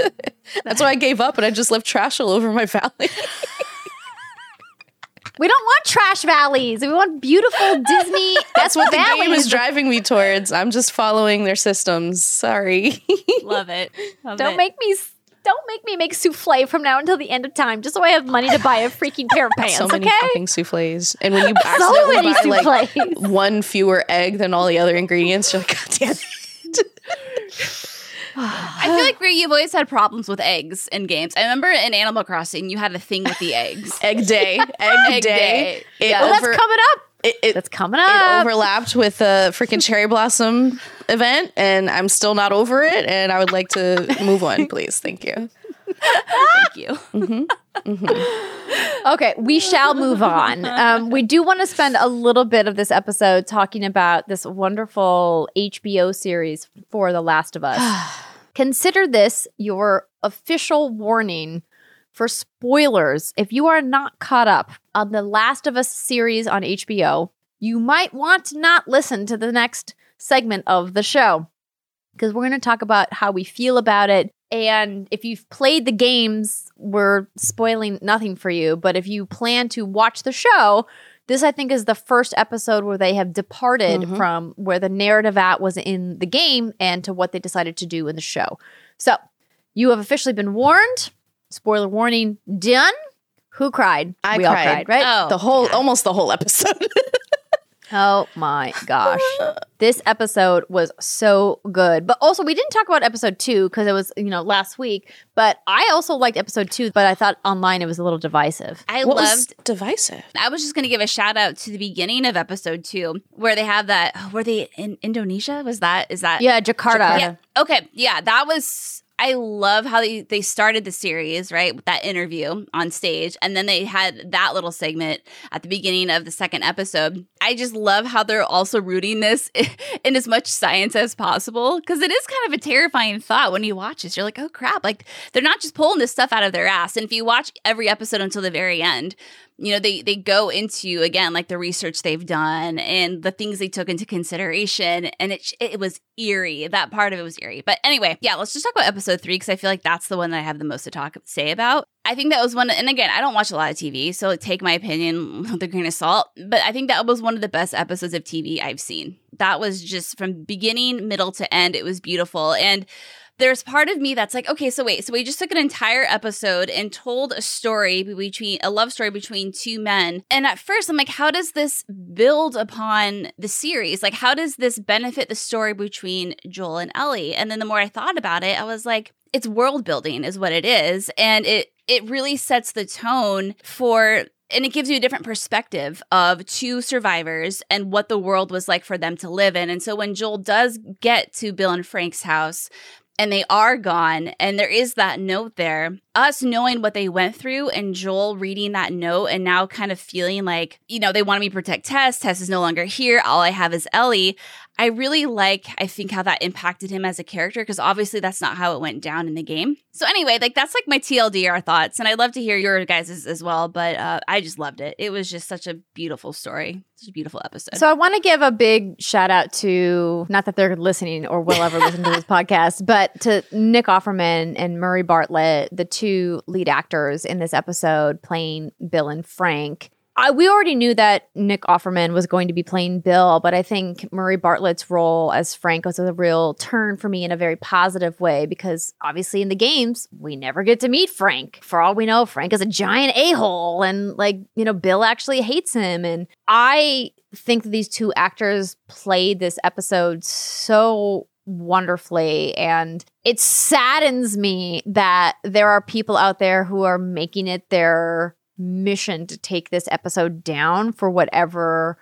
S4: That's why I gave up and I just left trash all over my valley.
S2: We don't want trash valleys. We want beautiful Disney.
S4: That's what the game is driving me towards. I'm just following their systems. Sorry.
S3: love it. Love
S2: Don't
S3: it.
S2: make me. Don't make me make souffle from now until the end of time, just so I have money to buy a freaking pair of pants.
S4: so many
S2: okay.
S4: fucking souffles. And when you
S2: So many
S4: accidentally buy like one fewer egg than all the other ingredients, you're like, God damn it.
S3: I feel like Ray, you've always had problems with eggs in games. I remember in Animal Crossing, you had a thing with the eggs.
S4: Egg day. Egg,
S3: Egg
S4: day.
S3: day. Yeah.
S2: well,
S4: over-
S2: that's coming up.
S4: it, it,
S2: That's coming up.
S4: it
S2: up.
S4: overlapped with a freaking cherry blossom event, and I'm still not over it. And I would like to move on, please. Thank you.
S3: Thank you.
S2: Okay, we shall move on. Um, we do want to spend a little bit of this episode talking about this wonderful HBO series for The Last of Us. Consider this your official warning for spoilers. If you are not caught up on The Last of Us series on HBO, you might want to not listen to the next segment of the show because we're going to talk about how we feel about it. And if you've played the games, we're spoiling nothing for you. But if you plan to watch the show, this I think is the first episode where they have departed
S4: Mhm.
S2: from where the narrative at was in the game and to what they decided to do in the show. So you have officially been warned. Spoiler warning done. Who cried?
S4: I
S2: we all
S4: cried.
S2: cried, right?
S3: Oh,
S4: the whole, almost the whole episode.
S2: Oh my gosh. this episode was so good. But also, we didn't talk about episode two because it was, you know, last week. But I also liked episode two, but I thought online it was a little divisive.
S3: I
S4: what was
S3: loved
S4: divisive?
S3: I was just going to give a shout out to the beginning of episode two, where they have that. oh, Were they in Indonesia? Was that? Is that?
S2: Yeah, Jakarta.
S3: Yeah. Okay. Yeah. That was. I love how they, they started the series, right? With that interview on stage. And then they had that little segment at the beginning of the second episode. I just love how they're also rooting this in as much science as possible. Cause it is kind of a terrifying thought when you watch this. You're like, oh crap. Like they're not just pulling this stuff out of their ass. And if you watch every episode until the very end, you know they they go into again like the research they've done and the things they took into consideration and it it was eerie. That part of it was eerie. But anyway yeah let's just talk about episode three because i feel like that's the one that i have the most to talk say about. I think that was one and again i don't watch a lot of tv so take my opinion with a grain of salt but i think that was one of the best episodes of tv i've seen. That was just from beginning middle to end it was beautiful. And there's part of me that's like, okay, so wait, so we just took an entire episode and told a story between a love story between two men. And at first, I'm like, how does this build upon the series? Like, how does this benefit the story between Joel and Ellie? And then the more I thought about it, I was like, it's world building, is what it is. And it, it really sets the tone for and it gives you a different perspective of two survivors and what the world was like for them to live in. And so when Joel does get to Bill and Frank's house, and they are gone. And there is that note there. Us knowing what they went through and Joel reading that note and now kind of feeling like, you know, they wanted me to protect Tess. Tess is no longer here. All I have is Ellie. I really like, I think, how that impacted him as a character because obviously that's not how it went down in the game. So, anyway, like that's like my TLDR thoughts. And I'd love to hear your guys' as well. But uh, I just loved it. It was just such a beautiful story, such a beautiful episode.
S2: So, I want to give a big shout out to not that they're listening or will ever listen to this podcast, but to Nick Offerman and Murray Bartlett, the two lead actors in this episode playing Bill and Frank. I, we already knew that Nick Offerman was going to be playing Bill, but I think Murray Bartlett's role as Frank was a real turn for me in a very positive way because obviously in the games, we never get to meet Frank. For all we know, Frank is a giant a hole and, like, you know, Bill actually hates him. And I think these two actors played this episode so wonderfully. And it saddens me that there are people out there who are making it their mission to take this episode down for whatever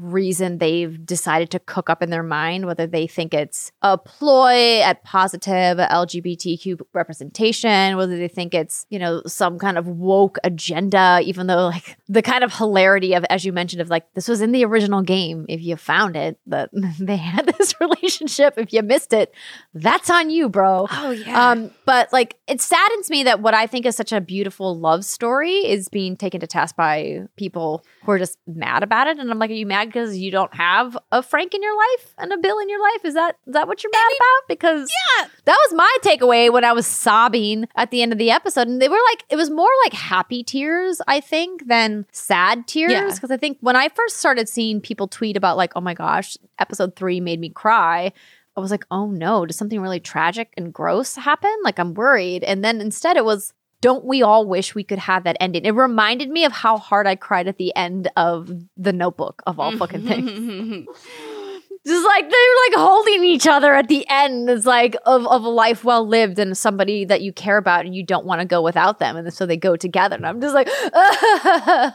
S2: reason they've decided to cook up in their mind, whether they think it's a ploy at positive LGBTQ representation, whether they think it's, you know, some kind of woke agenda, even though like the kind of hilarity of, as you mentioned, of like this was in the original game. If you found it, that they had this relationship. If you missed it, that's on you, bro.
S3: Oh yeah. Um,
S2: but like it saddens me that what I think is such a beautiful love story is being taken to task by people who are just mad about it. And I'm like, are you mad because you don't have a Frank in your life and a Bill in your life? Is that is that what you're mad I mean, about? Because
S3: yeah,
S2: that was my takeaway when I was sobbing at the end of the episode, and they were like, it was more like happy tears, I think, than sad tears. Because yeah. I think when I first started seeing people tweet about like, oh my gosh, episode three made me cry. I was like, oh no, does something really tragic and gross happen? Like, I'm worried. And then instead, it was, don't we all wish we could have that ending? It reminded me of how hard I cried at the end of the notebook of all fucking things. just like they're like holding each other at the end. It's like of, of a life well lived and somebody that you care about and you don't want to go without them. And so they go together. And i'm just like
S3: oh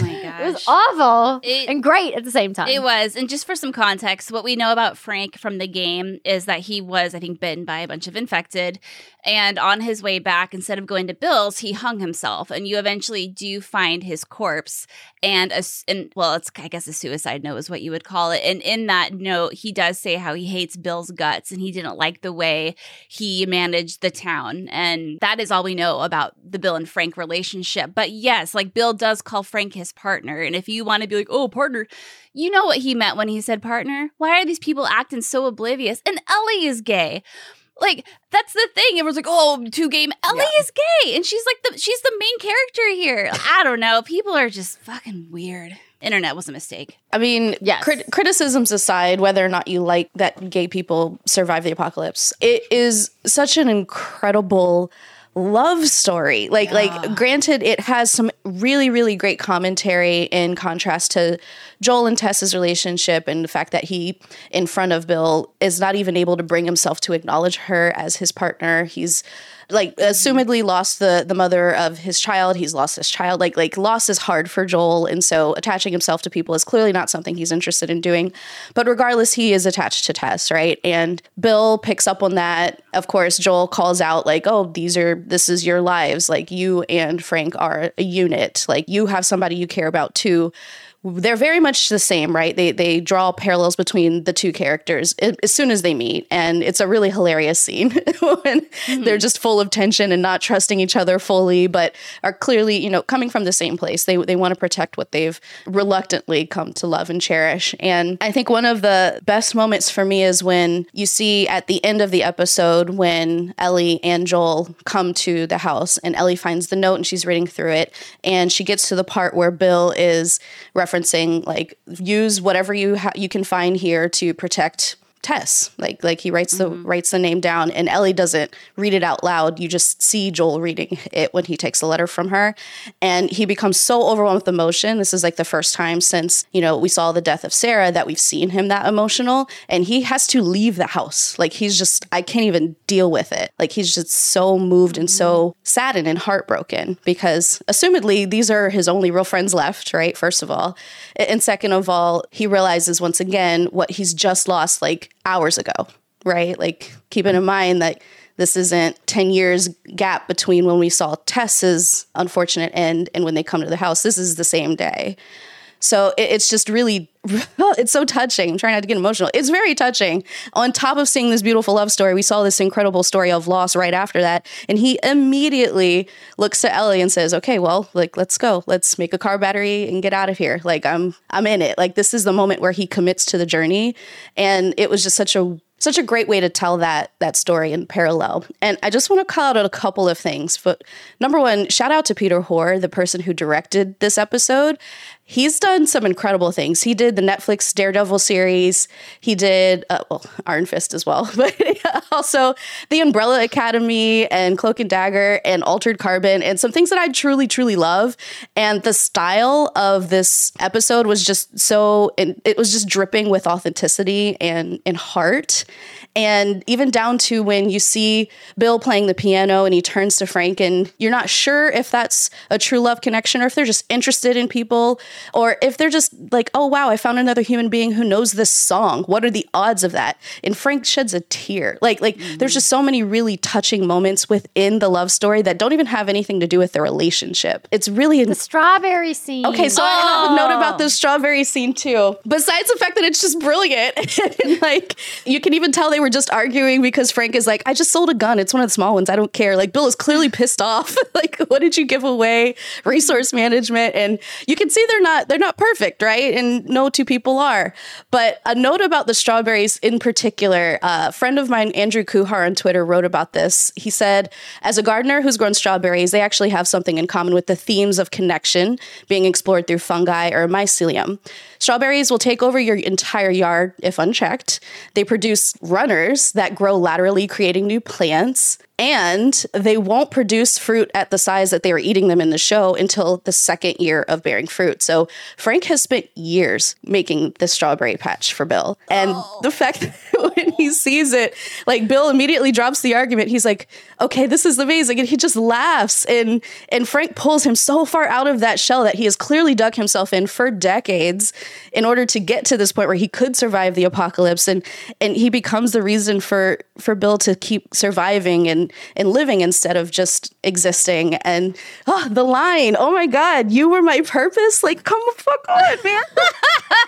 S3: my gosh
S2: it was awful it, and great at the same time.
S3: It was. And just for some context what we know about frank from the game is that he was i think bitten by a bunch of infected. And on his way back instead of going to bill's he hung himself. And you eventually do find his corpse and a and well it's i guess a suicide note is what you would call it. And in that that note, he does say how he hates Bill's guts and he didn't like the way he managed the town. And that is all we know about the Bill and Frank relationship. But yes, like Bill does call Frank his partner. And if you want to be like, oh, partner, you know what he meant when he said partner. Why are these people acting so oblivious? And Ellie is gay like that's the thing. Everyone's like, "Oh, two game Ellie yeah. is gay," and she's like the she's the main character here. I don't know. People are just fucking weird internet was a mistake.
S4: I mean, yes. Crit- criticisms aside, whether or not you like that gay people survive the apocalypse, it is such an incredible love story. Like yeah. like granted it has some really really great commentary in contrast to Joel and Tess's relationship and the fact that he in front of Bill is not even able to bring himself to acknowledge her as his partner. He's like mm-hmm. assumedly lost the the mother of his child. He's lost his child. Like like loss is hard for joel. And so attaching himself to people is clearly not something he's interested in doing. But regardless he is attached to tess right? And bill picks up on that. Of course joel calls out like oh these are this is your lives. Like you and frank are a unit. Like you have somebody you care about too they're very much the same, right? They they draw parallels between the two characters as soon as they meet, and it's a really hilarious scene when mm-hmm. they're just full of tension and not trusting each other fully, but are clearly you know coming from the same place. They they want to protect what they've reluctantly come to love and cherish. And I think one of the best moments for me is when you see at the end of the episode when Ellie and Joel come to the house, and Ellie finds the note and she's reading through it, and she gets to the part where Bill is referencing like use whatever you ha- you can find here to protect Tess. Like like he writes the mm-hmm. writes the name down and Ellie doesn't read it out loud. You just see Joel reading it when he takes the letter from her and he becomes so overwhelmed with emotion. This is like the first time since, you know, we saw the death of Sarah that we've seen him that emotional and he has to leave the house. Like he's just I can't even deal with it. Like he's just so moved and so mm-hmm. saddened and heartbroken because assumedly these are his only real friends left, right? First of all. And second of all, he realizes once again what he's just lost like hours ago, right? Like keeping in mind that this isn't 10 years gap between when we saw Tess's unfortunate end and when they come to the house. This is the same day. So it's just really, it's so touching. I'm trying not to get emotional. It's very touching. On top of seeing this beautiful love story, we saw this incredible story of loss right after that. And he immediately looks to Ellie and says, okay, well, like, let's go. Let's make a car battery and get out of here. Like, I'm, I'm in it. Like, this is the moment where he commits to the journey. And it was just such a such a great way to tell that that story in parallel. And I just want to call out a couple of things. But number one, shout out to Peter Hoare, the person who directed this episode he's done some incredible things. He did the Netflix Daredevil series. He did, uh, well, Iron Fist as well, but also the Umbrella Academy and Cloak and Dagger and Altered Carbon and some things that I truly, truly love. And the style of this episode was just so, and it was just dripping with authenticity and, and heart. And even down to when you see Bill playing the piano and he turns to Frank, and you're not sure if that's a true love connection or if they're just interested in people or if they're just like, oh, wow, I found another human being who knows this song. What are the odds of that? And Frank sheds a tear. Like, like mm-hmm. there's just so many really touching moments within the love story that don't even have anything to do with their relationship. It's really
S2: the strawberry scene.
S4: Okay, so oh. I have a note about the strawberry scene too. Besides the fact that it's just brilliant, like you can even tell they were just arguing because Frank is like, I just sold a gun. It's one of the small ones. I don't care. Like Bill is clearly pissed off. like, what did you give away? Resource management. And you can see they're not they're not perfect, right? And no two people are. But a note about the strawberries in particular, uh, a friend of mine, Andrew Kuhar on Twitter, wrote about this. He said, as a gardener who's grown strawberries, they actually have something in common with the themes of connection being explored through fungi or mycelium. Strawberries will take over your entire yard if unchecked. They produce runners that grow laterally, creating new plants and they won't produce fruit at the size that they were eating them in the show until the second year of bearing fruit. So Frank has spent years making the strawberry patch for Bill. And oh. the fact that when he sees it, like Bill immediately drops the argument. He's like, okay, this is amazing. And he just laughs. And and Frank pulls him so far out of that shell that he has clearly dug himself in for decades in order to get to this point where he could survive the apocalypse. And and he becomes the reason for for Bill to keep surviving and and living instead of just existing. And oh, the line, oh my God, you were my purpose. Like, come fuck on, man.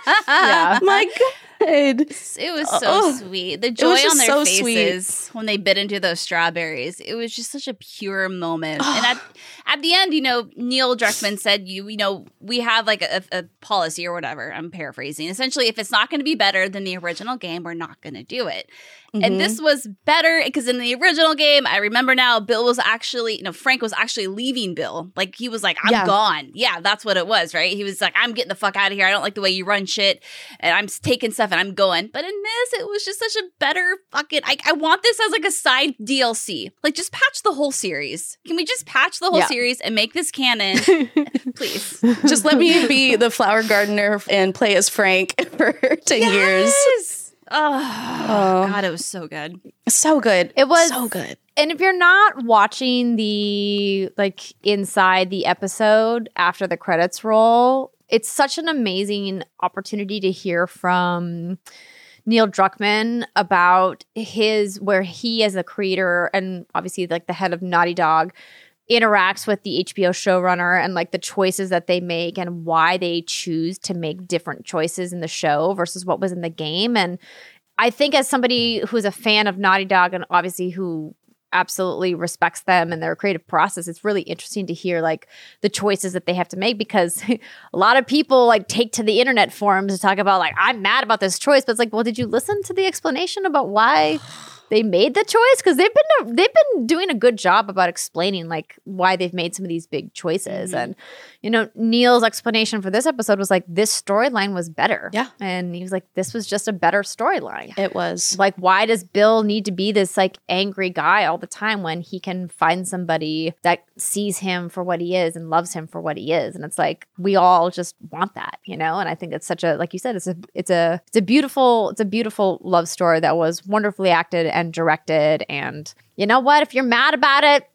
S4: yeah. My God.
S3: It was so oh, sweet. The joy on their so faces sweet. when they bit into those strawberries. It was just such a pure moment. and at, at the end, you know, Neil Druckmann said, "You, you know, we have like a, a policy or whatever." I'm paraphrasing. Essentially, if it's not going to be better than the original game, we're not going to do it. Mm-hmm. And this was better because in the original game, I remember now, Bill was actually, you know, Frank was actually leaving Bill. Like he was like, I'm yeah. gone. Yeah, that's what it was, right? He was like, I'm getting the fuck out of here. I don't like the way you run shit. And I'm taking stuff and I'm going. But in this, it was just such a better fucking, I, I want this as like a side DLC. Like just patch the whole series. Can we just patch the whole yeah. series and make this canon? Please.
S4: Just let me be the flower gardener and play as Frank for 10 yes! years.
S3: Oh, oh, God, it was so good.
S4: So good.
S2: It was
S4: so good.
S2: And if you're not watching the like inside the episode after the credits roll, it's such an amazing opportunity to hear from Neil Druckmann about his where he as a creator and obviously like the head of Naughty Dog interacts with the HBO showrunner and like the choices that they make and why they choose to make different choices in the show versus what was in the game. And I think as somebody who's a fan of Naughty Dog and obviously who absolutely respects them and their creative process. It's really interesting to hear like the choices that they have to make because a lot of people like take to the internet forums to talk about like i'm mad about this choice but it's like well did you listen to the explanation about why they made the choice because they've been they've been doing a good job about explaining like why they've made some of these big choices
S4: Mm-hmm.
S2: and you know neil's explanation for this episode was like this storyline was better
S4: Yeah.
S2: and he was like this was just a better storyline
S4: It was.
S2: like why does bill need to be this like angry guy all the time when he can find somebody that sees him for what he is and loves him for what he is and it's like we all just want that you know and i think it's such a like you said it's a it's a it's a beautiful it's a beautiful love story that was wonderfully acted and directed. And you know what? If you're mad about it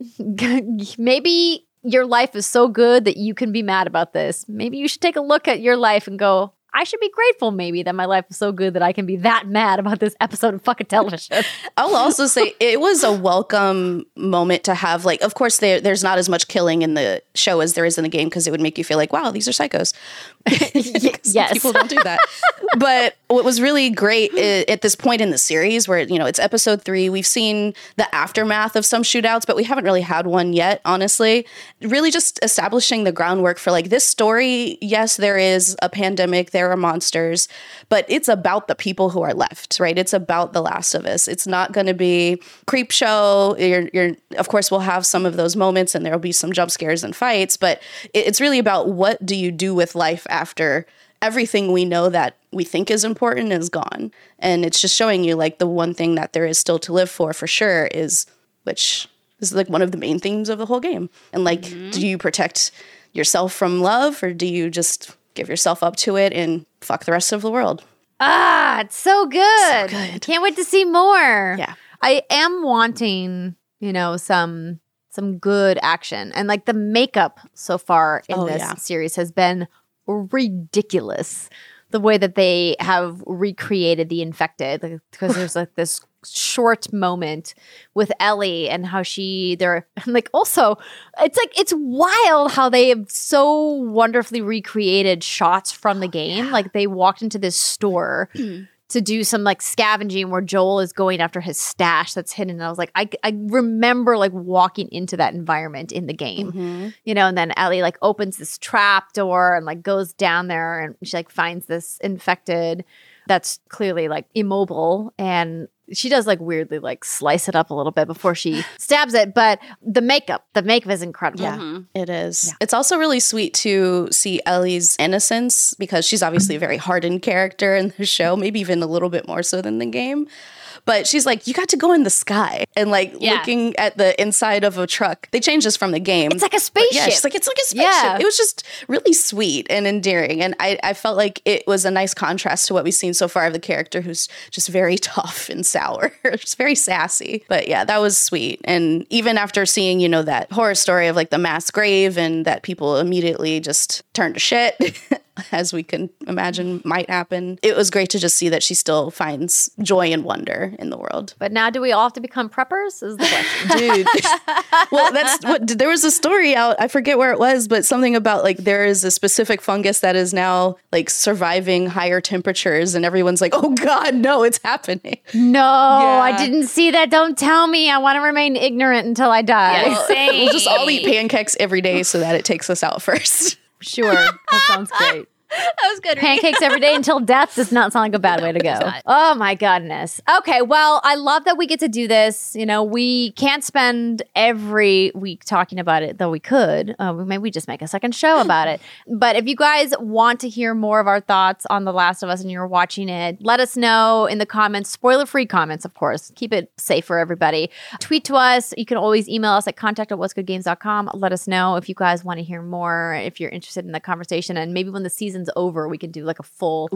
S2: maybe your life is so good that you can be mad about this. Maybe you should take a look at your life and go I should be grateful maybe that my life is so good that I can be that mad about this episode of fucking television.
S4: I'll also say it was a welcome moment to have. Like, of course, there, there's not as much killing in the show as there is in the game because it would make you feel like, wow, these are psychos.
S2: yes.
S4: people don't do that. but what was really great i- at this point in the series, where you know it's episode three, we've seen the aftermath of some shootouts, but we haven't really had one yet. Honestly, really just establishing the groundwork for like this story. Yes, there is a pandemic, there are monsters, but it's about the people who are left, right? It's about The Last of Us. It's not going to be creep show. You're, you're, of course, we'll have some of those moments, and there will be some jump scares and fights, but it's really about what do you do with life after everything we know that we think is important is gone. And it's just showing you like the one thing that there is still to live for for sure is which is like one of the main themes of the whole game. And like mm-hmm. do you protect yourself from love or do you just give yourself up to it and fuck the rest of the world?
S2: ah, it's so good.
S4: good.
S2: Can't wait to see more.
S4: Yeah.
S2: I am wanting, you know, some some good action. And like the makeup so far in
S4: Oh,
S2: this
S4: yeah.
S2: series has been ridiculous. The way that they have recreated the infected, because there's like this short moment with Ellie and how she they're like also it's like it's wild how they have so wonderfully recreated shots from the oh, game. Like they walked into this store to do some like scavenging where Joel is going after his stash that's hidden. And I was like, I, I remember like walking into that environment in the game, mm-hmm. you know, and then Ellie like opens this trap door and like goes down there and she like finds this infected that's clearly like immobile and she does like weirdly like slice it up a little bit before she stabs it but the makeup the makeup is incredible
S4: Yeah, mm-hmm. it is. It's also really sweet to see Ellie's innocence because she's obviously a very hardened character in the show, maybe even a little bit more so than the game. But she's like, you got to go in the sky and like
S3: Yeah.
S4: looking at the inside of a truck. They changed this from the game.
S2: it's like a
S4: But
S2: spaceship
S4: Yeah, she's like, it's like a spaceship.
S2: Yeah.
S4: It was just really sweet and endearing. And I, I felt like it was a nice contrast to what we've seen so far of the character who's just very tough and sour, just very sassy. But yeah, that was sweet. And even after seeing, you know, that horror story of like the mass grave and that people immediately just turned to shit. As we can imagine might happen. It was great to just see that she still finds joy and wonder in the world.
S2: but now do we all have to become preppers is the question
S4: dude. well, that's what there was a story out. I forget where it was, but something about like there is a specific fungus that is now like surviving higher temperatures, and everyone's like, "Oh God, no, it's happening."
S2: No,
S4: Yeah.
S2: I didn't see that. Don't tell me. I want to remain ignorant until I die.
S3: Yeah, same.
S4: We'll just all eat pancakes every day so that it takes us out first.
S2: Sure. That sounds great.
S3: That was good.
S2: Pancakes every day until death does not sound like a bad way to go. Oh my goodness. Okay, well, I love that we get to do this. You know, we can't spend every week talking about it, though we could. Uh, we- maybe we just make a second show about it. But if you guys want to hear more of our thoughts on The Last of Us and you're watching it, let us know in the comments. Spoiler free comments, of course. Keep it safe for everybody. Tweet to us. You can always email us at contact at what'sgoodgames.com. Let us know if you guys want to hear more, if you're interested in the conversation. And maybe when the season's over, we can do like a full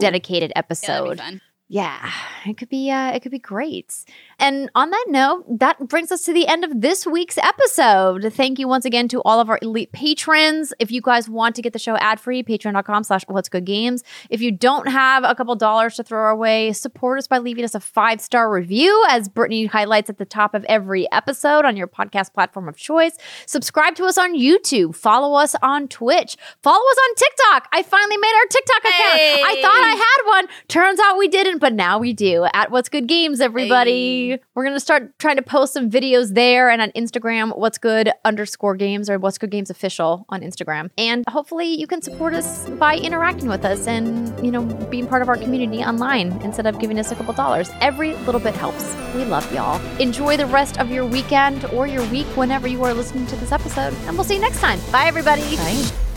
S2: dedicated
S3: Yeah, that'd
S2: episode.
S3: be fun.
S2: Yeah, it could be uh, it could be great. And on that note, that brings us to the end of this week's episode. Thank you once again to all of our elite patrons. If you guys want to get the show ad-free, patreon.com slash what's good games. If you don't have a couple dollars to throw away, support us by leaving us a five-star review, as Brittany highlights at the top of every episode on your podcast platform of choice. Subscribe to us on YouTube. Follow us on Twitch. Follow us on TikTok. I finally made our TikTok account. I thought I had one. Turns out we didn't, but now we do. At What's Good Games, everybody. We're gonna start trying to post some videos there and on Instagram, What's Good underscore Games or What's Good Games official on Instagram. And hopefully, you can support us by interacting with us and you know being part of our community online instead of giving us a couple dollars. Every little bit helps. We love y'all. Enjoy the rest of your weekend or your week whenever you are listening to this episode, and we'll see you next time. Bye, everybody.
S4: Bye.